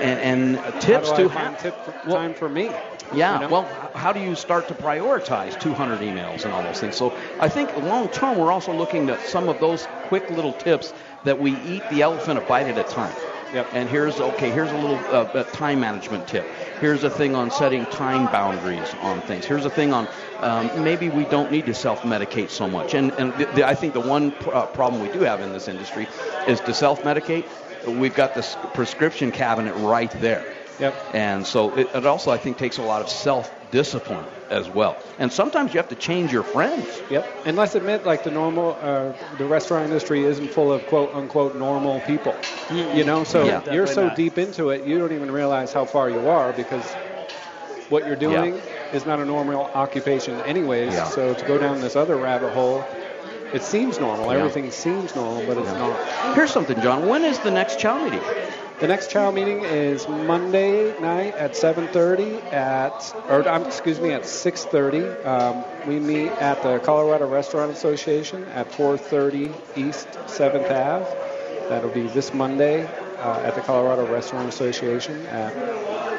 and, and tips
how do
to
I find tip for, time for me?
yeah,
you know?
well, how do you start to prioritize 200 emails and all those things? So I think long term, we're also looking at some of those quick little tips that we eat the elephant a bite at a time.
Yep.
And here's okay. Here's a little uh, uh, time management tip. Here's a thing on setting time boundaries on things. Here's a thing on um, maybe we don't need to self-medicate so much. And and the, the, I think the one pr- uh, problem we do have in this industry is to self-medicate. We've got this prescription cabinet right there.
Yep.
And so it, it also, I think, takes a lot of self-discipline as well. And sometimes you have to change your friends.
Yep. And let's admit, like the normal, uh, the restaurant industry isn't full of quote unquote normal people. You know, so
Yeah.
you're so
not.
deep into it, you don't even realize how far you are because what you're doing
Yeah.
is not a normal occupation, anyways.
Yeah.
So to go down this other rabbit hole, it seems normal.
Yeah.
Everything seems normal, but it's not.
Here's something, John. When is the next chow meeting?
The next chow meeting is Monday night at 7:30 at, or um, excuse me, at 6:30. Um, we meet at the Colorado Restaurant Association at 430 East 7th Ave. That'll be this Monday uh, at the Colorado Restaurant Association at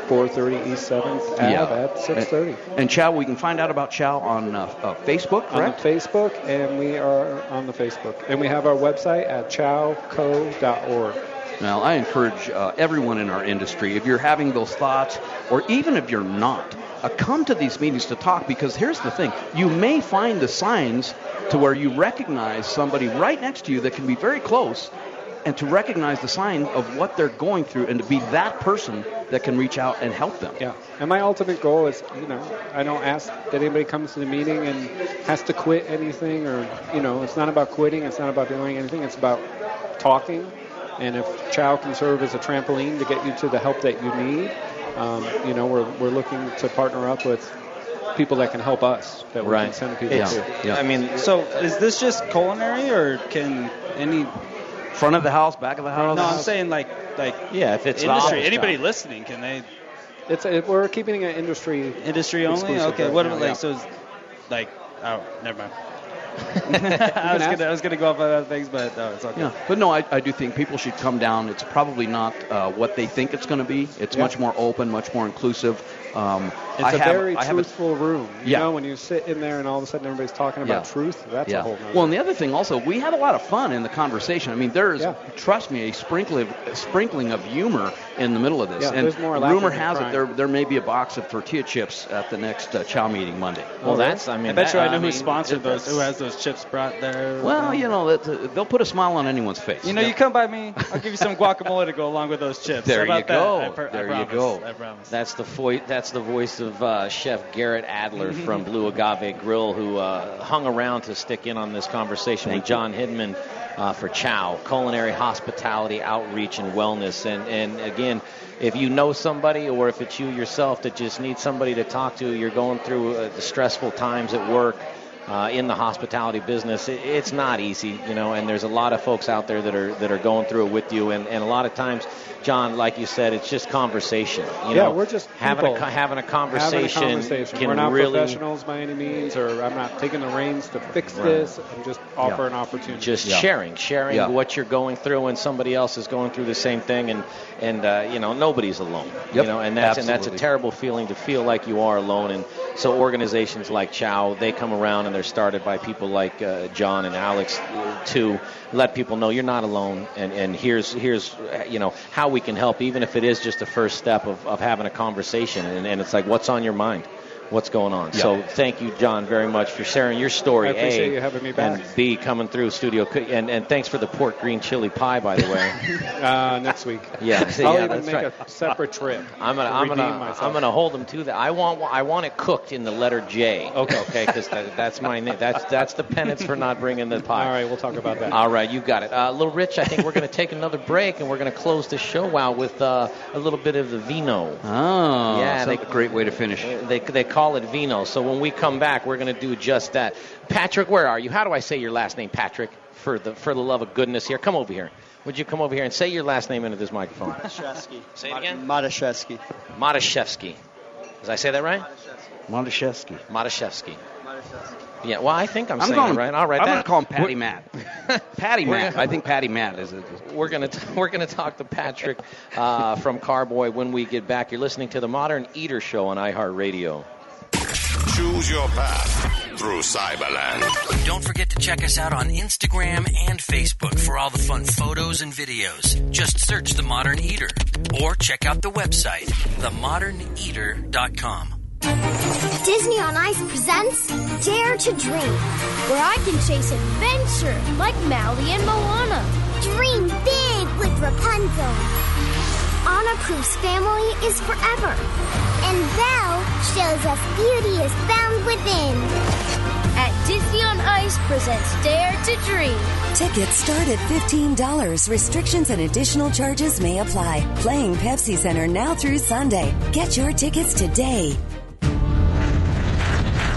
430 East 7th Ave at 6:30.
And, and Chow, we can find out about Chow on uh, uh, Facebook,
On
correct?
the Facebook, and we are on the Facebook, and we have our website at chowco.org.
Now, I encourage uh, everyone in our industry, if you're having those thoughts, or even if you're not, uh, come to these meetings to talk because here's the thing you may find the signs to where you recognize somebody right next to you that can be very close and to recognize the sign of what they're going through and to be that person that can reach out and help them.
Yeah, and my ultimate goal is, you know, I don't ask that anybody comes to the meeting and has to quit anything, or you know, it's not about quitting, it's not about doing anything, it's about talking. And if Chow can serve as a trampoline to get you to the help that you need, um, you know, we're we're looking to partner up with people that can help us that we can
Right.
send people to. Yeah.
I mean, so is this just culinary, or can any
front of the house, back of the house?
No, I'm saying like like
yeah, if it's
industry, anybody
stuff.
listening, can they
It's it, we're keeping it industry
industry only? Okay,
right
what
now,
about like
yeah.
so? It's like oh, never mind. I was gonna I was gonna go off on other things, but no, it's okay.
Yeah, but no, I, I do think people should come down. It's probably not uh, what they think it's going to be. It's
Yeah.
much more open, much more inclusive. Um,
It's
I
a
have,
very
I have a-
truthful room. You
Yeah.
know, when you sit in there and all of a sudden everybody's talking about
Yeah.
truth, that's
yeah.
a whole nother.
Well, and the other thing also, we have a lot of fun in the conversation. I mean, there's, trust me, a sprinkling, a sprinkling of humor in the middle of this.
Yeah,
and
more
rumor
than
has it there there may be a box of tortilla chips at the next uh, chow meeting Monday.
Well, that's, I mean,
I bet
that-
you I
I
know who
mean,
sponsored those. Who has those chips brought there?
Well, you know, that, uh, they'll put a smile on anyone's face.
You know, you come by me, I'll give you some guacamole to go along with those chips.
There
How
you
about that?
go.
I per- I
there you go.
I promise.
That's the voice. That's the voice of uh, Chef Garrett Adler
Mm-hmm.
from Blue Agave Grill, who uh, hung around to stick in on this conversation with John Hinman uh, for Chow Culinary Hospitality Outreach and Wellness. And and again, if you know somebody or if it's you yourself that just needs somebody to talk to, you're going through uh, the stressful times at work. Uh, in the hospitality business, it, it's not easy, you know, and there's a lot of folks out there that are that are going through it with you, and, and a lot of times, John, like you said, it's just conversation. You
yeah,
know,
we're just
having a
people.
co- having a conversation.
Having a conversation.
Can
we're not
really
professionals by any means, or I'm not taking the reins to fix
Right.
this. I'm just offer an opportunity.
just sharing, sharing
Yeah.
what you're going through, and somebody else is going through the same thing, and and uh, you know nobody's alone. You know, and that's and that's a terrible feeling to feel like you are alone. And so organizations like Chow, they come around and they're started by people like uh, John and Alex uh, to let people know you're not alone, and and here's here's you know how we can help, even if it is just a first step of, of having a conversation, and, and it's like what's on your mind. What's going on?
Yeah.
So thank you, John, very much for sharing your story.
I appreciate
A,
you having me back.
And B, coming through studio, and and thanks for the pork green chili pie, by the way.
uh, next week.
Yeah,
I'll
yeah,
even
that's
make
right.
a separate trip.
I'm gonna
to
I'm gonna
myself.
I'm gonna hold them to that. I want I want it cooked in the letter J. Okay, okay, because that, that's my name. That's that's the penance for not bringing the pie.
All right, we'll talk about that.
All right, you got it. Uh, little Rich, I think we're going to take another break and we're going to close the show out with uh, a little bit of the vino.
Oh,
yeah,
that's a great way to finish.
They, they call it vino. So when we come back, we're going to do just that. Patric, where are you? How do I say your last name, Patric? For the for the love of goodness here, come over here. Would you come over here and say your last name into this microphone?
Shevsky.
Say it again.
Madashevsky.
Matashevsky. Did I say that right?
Matashevsky.
Matashevsky. Yeah, well, I think I'm,
I'm
saying
going-
it right. All right,
I'm gonna call him Patty Matt. Patty Matt. I think Patty Matt is it.
We're gonna we're gonna talk to Patric uh, from Carboy when we get back. You're listening to the Modern Eater Show on iHeartRadio.
Choose your path through Cyberland.
Don't forget to check us out on Instagram and Facebook for all the fun photos and videos. Just search The Modern Eater or check out the website, themoderneater.com.
Disney on Ice presents Dare to Dream, where I can chase adventure like Maui and Moana. Dream big with Rapunzel. Anna Proof's family is forever, and Belle shows us beauty is found within. At Disney on Ice presents Dare to Dream.
Tickets start at $15. Restrictions and additional charges may apply. Playing Pepsi Center now through Sunday. Get your tickets today.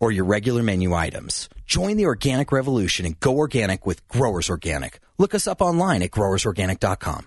or your regular menu items. Join the organic revolution and go organic with Growers Organic. Look us up online at growersorganic.com.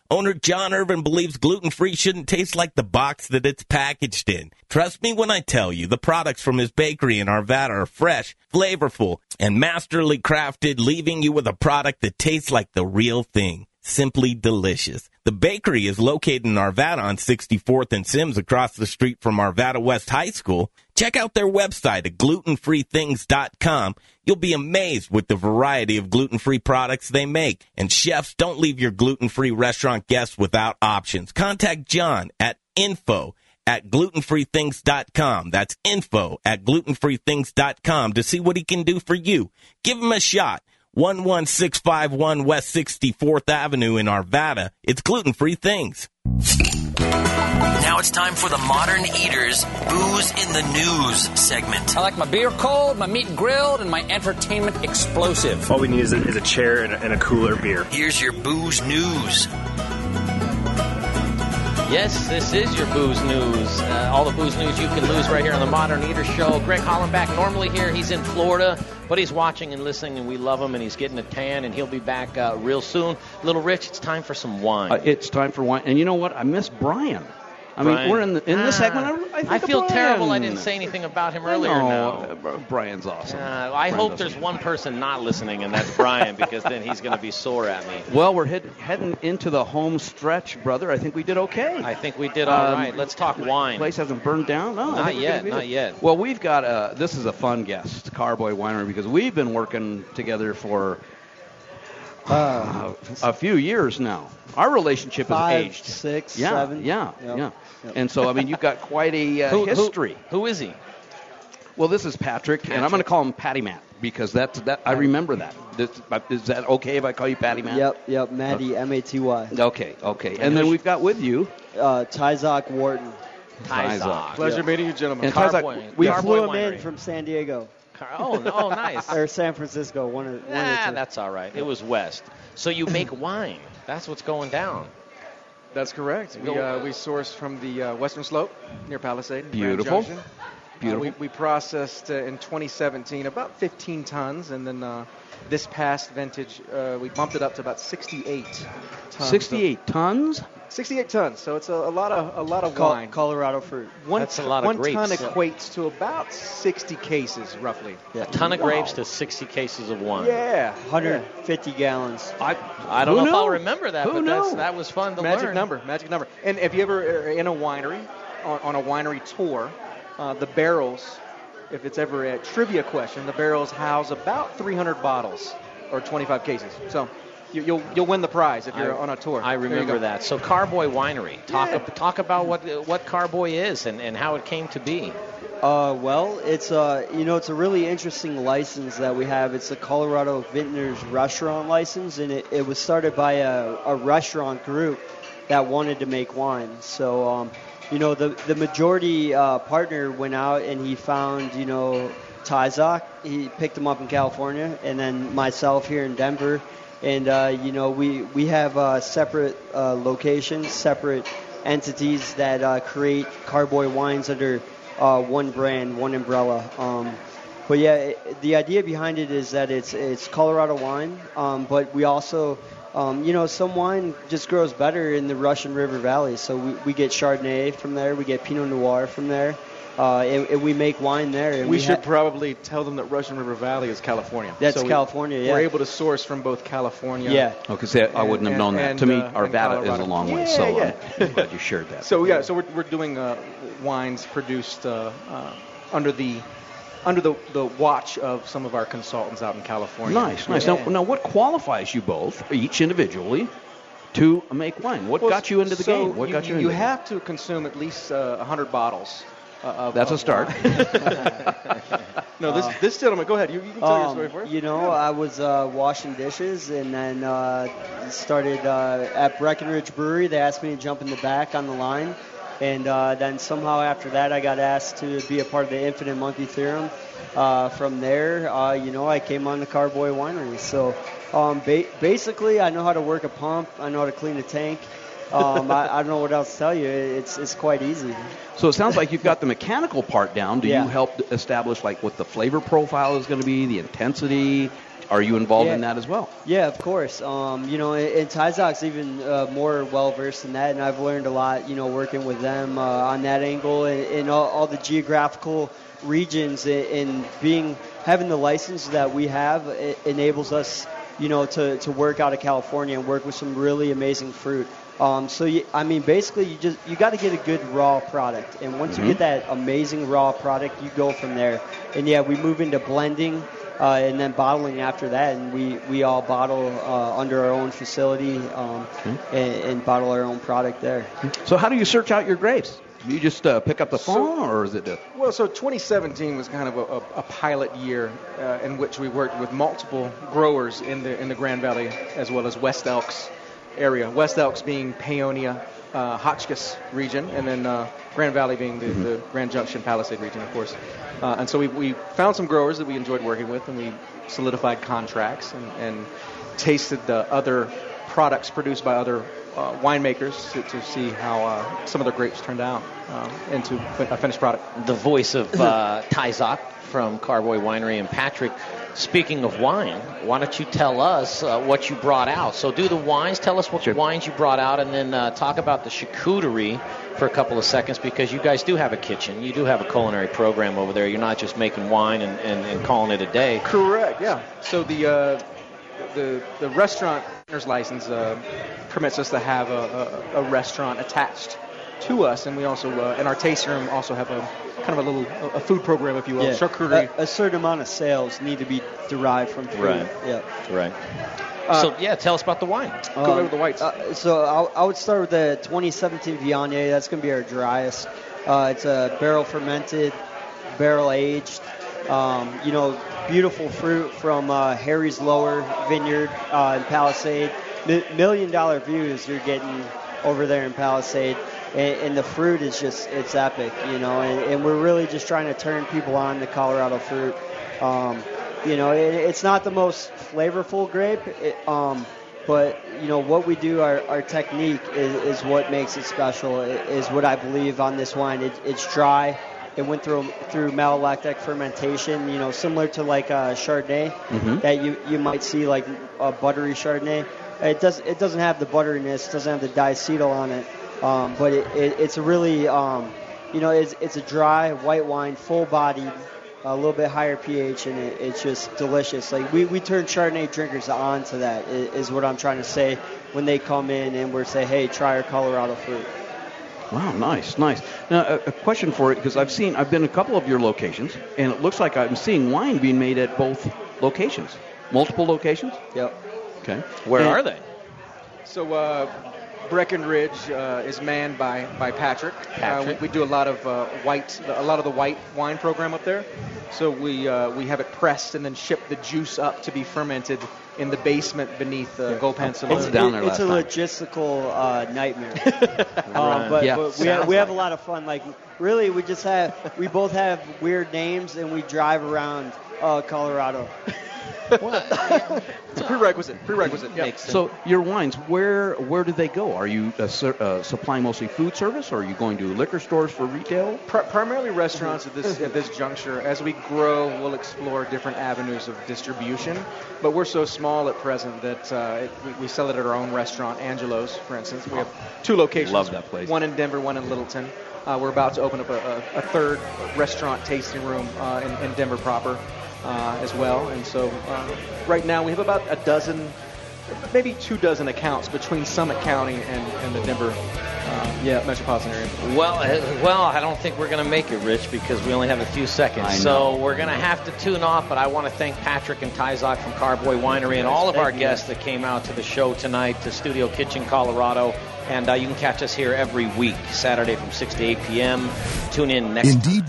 Owner John Irvin believes gluten free shouldn't taste like the box that it's packaged in. Trust me when I tell you, the products from his bakery in Arvada are fresh, flavorful, and masterly crafted, leaving you with a product that tastes like the real thing. Simply delicious. The bakery is located in Arvada on 64th and Sims across the street from Arvada West High School. Check out their website at glutenfreethings.com. You'll be amazed with the variety of gluten-free products they make. And chefs, don't leave your gluten-free restaurant guests without options. Contact John at info at glutenfreethings.com. That's info at glutenfreethings.com to see what he can do for you. Give him a shot. 11651 West 64th Avenue in Arvada. It's gluten free things.
Now it's time for the Modern Eaters Booze in the News segment.
I like my beer cold, my meat grilled, and my entertainment explosive.
All we need is a, is a chair and a, and a cooler beer.
Here's your booze news.
Yes, this is your booze news. Uh, all the booze news you can lose right here on the Modern Eater Show. Greg Hollenbeck, normally here, he's in Florida, but he's watching and listening, and we love him, and he's getting a tan, and he'll be back uh, real soon. Little Rich, it's time for some wine.
Uh, it's time for wine. And you know what? I miss Brian. I mean,
Brian.
we're in the, in this
Ah,
segment. I, I, think
I feel terrible I didn't say anything about him earlier
No,
now.
uh, Brian's awesome.
Uh, I
Brian
hope there's one person not listening, and that's Brian, because then he's going to be sore at me.
Well, we're head, heading into the home stretch, brother. I think we did okay.
I think we did all
Um,
right. Let's talk wine.
Place hasn't burned down. No,
Not yet, not
good.
yet.
Well, we've got a. This is a fun guest, Carboy Winery, because we've been working together for uh, a few years now. Our relationship has
Five,
aged.
six,
yeah,
seven.
Yeah,
Yep.
yeah.
Yep.
And so, I mean, you've got quite a uh,
Who- who-
history.
who is he?
Well, this is Patric, and I'm going to call him Patty Matt because that's that. I remember that. This, is that okay if I call you Patty Matt?
Yep, yep, Matty, M A T Y.
Okay, okay. And then we've got with you
Uh, Tyzok Wharton.
Tyzok.
Pleasure
meeting
you, gentlemen.
And Tyzok,
We
yeah.
flew him in from San Diego.
Oh, oh, nice.
or San Francisco, one of, one of the
Ah,
two.
that's all right. It was west. So you make wine. That's what's going down.
That's correct. We, uh, we source from the uh, Western Slope near Palisade.
Beautiful.
Junction.
Beautiful.
Uh, we, we processed uh, in 2017 about 15 tons, and then uh, this past vintage uh, we bumped it up to about 68 tons.
68 tons.
68 tons. So it's a, a lot of a lot of
Col-
wine.
Colorado fruit.
One,
That's a lot of
one
grapes.
ton
Yeah.
equates to about 60 cases, roughly.
A ton of
Wow.
grapes to 60 cases of wine.
Yeah,
150 gallons.
I,
I don't
Who
know if I'll remember that,
Who
but that's, that was fun to
magic
learn.
number, magic number. And if you ever are in a winery, on, on a winery tour, uh, the barrels, if it's ever a trivia question, the barrels house about 300 bottles or 25 cases. So you, you'll you'll win the prize if you're
I-
on a tour.
I remember that. So Carboy Winery. Talk
Yeah.
ab- talk about what what Carboy is and, and how it came to be.
Uh, well, it's uh, you know, it's a really interesting license that we have. It's a Colorado Vintners restaurant license, and it, it was started by a, a restaurant group that wanted to make wine. So, um, you know, the the majority uh, partner went out and he found, you know, Tyzok. He picked him up in California, and then myself here in Denver. And uh, you know, we we have uh, separate uh, locations, separate entities that uh, create Carboy wines under uh, one brand, one umbrella. Um, but yeah, it, the idea behind it is that it's it's Colorado wine, um, but we also, um, you know, some wine just grows better in the Russian River Valley. So we, we get Chardonnay from there, we get Pinot Noir from there, uh, and, and we make wine there. And
we,
we
should
ha-
probably tell them that Russian River Valley is California.
That's
So we-
California, yeah.
We're able to source from both California.
Yeah.
Oh, because I wouldn't have
and-
known that.
and,
to me,
uh, and
Arvada is a
Colorado.
long way,
Yeah,
so
yeah.
I'm glad you shared that.
So yeah, so we're, we're doing uh, wines produced uh, uh, under the under the, the watch of some of our consultants out in California.
Nice, nice. Now, now, what qualifies you both, each individually, to make wine? What
Well,
got you into the
so
game? What
you,
got you
You
into
have to consume at least uh, 100 bottles. Uh,
That's a start.
no, this
Uh,
this gentleman. Go ahead. You, you can tell your
Um,
story first.
You know, I was uh, washing dishes and then uh, started uh, at Breckenridge Brewery. They asked me to jump in the back on the line. And uh, then somehow after that, I got asked to be a part of the Infinite Monkey Theorem. Uh, from there, uh, you know, I came on the Carboy Winery. So um, ba- basically, I know how to work a pump. I know how to clean a tank. Um, I, I don't know what else to tell you. It's it's quite easy.
So it sounds like you've got the mechanical part down. Do
Yeah.
you help establish like what the flavor profile is going to be, the intensity? Are you involved in that as well?
Yeah, of course. Um, you know, and, Tyzok's even uh, more well versed in that, and I've learned a lot. You know, working with them uh, on that angle and, and all, all the geographical regions and, and being having the license that we have it enables us, you know, to, to work out of California and work with some really amazing fruit. Um, so you, I mean, basically, you just you got to get a good raw product, and once
Mhm.
you get that amazing raw product, you go from there. And yeah, we move into blending uh, and then bottling after that. And we, we all bottle uh, under our own facility um, and, and bottle our own product there.
So how do you search out your grapes? You just uh, pick up the phone, or is it? A,
Well, so 2017 was kind of a, a, a pilot year uh, in which we worked with multiple growers in the in the Grand Valley as well as West Elks area. West Elks being Paonia, uh, Hotchkiss region, and then uh, Grand Valley being the,
Mm-hmm.
the Grand Junction Palisade region, of course. Uh, and so we, we found some growers that we enjoyed working with, and we solidified contracts and, and tasted the other products produced by other uh, winemakers to, to see how uh, some of their grapes turned out um, into a finished product.
The voice of uh, Tyzok from Carboy Winery and Patric. Speaking of wine, why don't you tell us uh, what you brought out? So do the wines. Tell us what wines you brought out, and then uh, talk about the charcuterie for a couple of seconds because you guys do have a kitchen. You do have a culinary program over there. You're not just making wine and, and, and calling it a day.
Correct. Yeah. So the uh, the the restaurant owner's license uh, permits us to have a, a, a restaurant attached to us, and we also uh, in our tasting room also have a kind of a little a food program, if you will,
Yeah.
charcuterie.
A, a certain amount of sales need to be derived from food.
Right.
Yeah.
Right.
Uh,
so yeah, tell us about the wine.
Um, Go over the whites. Uh, so I'll, I would start with the 2017 Viognier. That's going to be our driest. Uh, it's a barrel fermented, barrel aged. Um, you know, beautiful fruit from uh, Harry's Lower Vineyard uh, in Palisade. Mi- million dollar views you're getting over there in Palisade. And, and the fruit is just, it's epic, you know, and, and we're really just trying to turn people on to Colorado fruit. Um, you know, it, it's not the most flavorful grape, it, um, but you know what we do, our, our technique is, is what makes it special. Is what I believe on this wine. It, it's dry. It went through through malolactic fermentation. You know, similar to like a Chardonnay
Mhm.
that you you might see like a buttery Chardonnay. It does it doesn't have the butteriness. It doesn't have the diacetyl on it. Um, but it, it, it's a really um, you know it's it's a dry white wine, full bodied a little bit higher pH, and it, it's just delicious. Like we, we turn Chardonnay drinkers on to that. i- Is what I'm trying to say when they come in and we're say, hey, try our Colorado fruit.
Wow, nice, nice. Now, a, a question for you because I've seen, I've been a couple of your locations, and it looks like I'm seeing wine being made at both locations, multiple locations.
Yep.
Okay.
Where
And-
are they?
So uh, Breckenridge uh, is manned by by Patric.
Patric.
Uh, we, we do a lot of uh, white, a lot of the white wine program up there. So we uh, we have it pressed and then ship the juice up to be fermented in the basement beneath uh, Gold Pan Saloon.
It's, it- it's a logistical uh, nightmare.
Right.
um, but
Yeah.
but we, have, we have a lot of fun. Like really, we just have we both have weird names and we drive around uh, Colorado.
It's a prerequisite. Prerequisite. Yeah.
So your wines, where where do they go? Are you uh, ser- uh, supplying mostly food service, or are you going to liquor stores for retail?
Pri- primarily restaurants at this at this juncture. As we grow, we'll explore different avenues of distribution. But we're so small at present that uh, it, we, we sell it at our own restaurant, Angelo's, for instance. We have two locations.
Love that place.
One in Denver, one in Littleton. Uh, we're about to open up a, a, a third restaurant tasting room uh, in, in Denver proper uh, as well. And so uh, right now we have about a dozen, maybe two dozen accounts between Summit County and, and the Denver uh, yeah, metropolitan area.
Well, uh, well, I don't think we're going to make it, Rich, because we only have a few seconds.
I
So
know.
we're going to have to tune off. But I want to thank Patric and Tyzok from Carboy Winery and all of
Thank
our
you.
guests that came out to the show tonight to Studio Kitchen, Colorado. And uh, you can catch us here every week, Saturday from 6 to 8 p.m. Tune in next.
Indeed.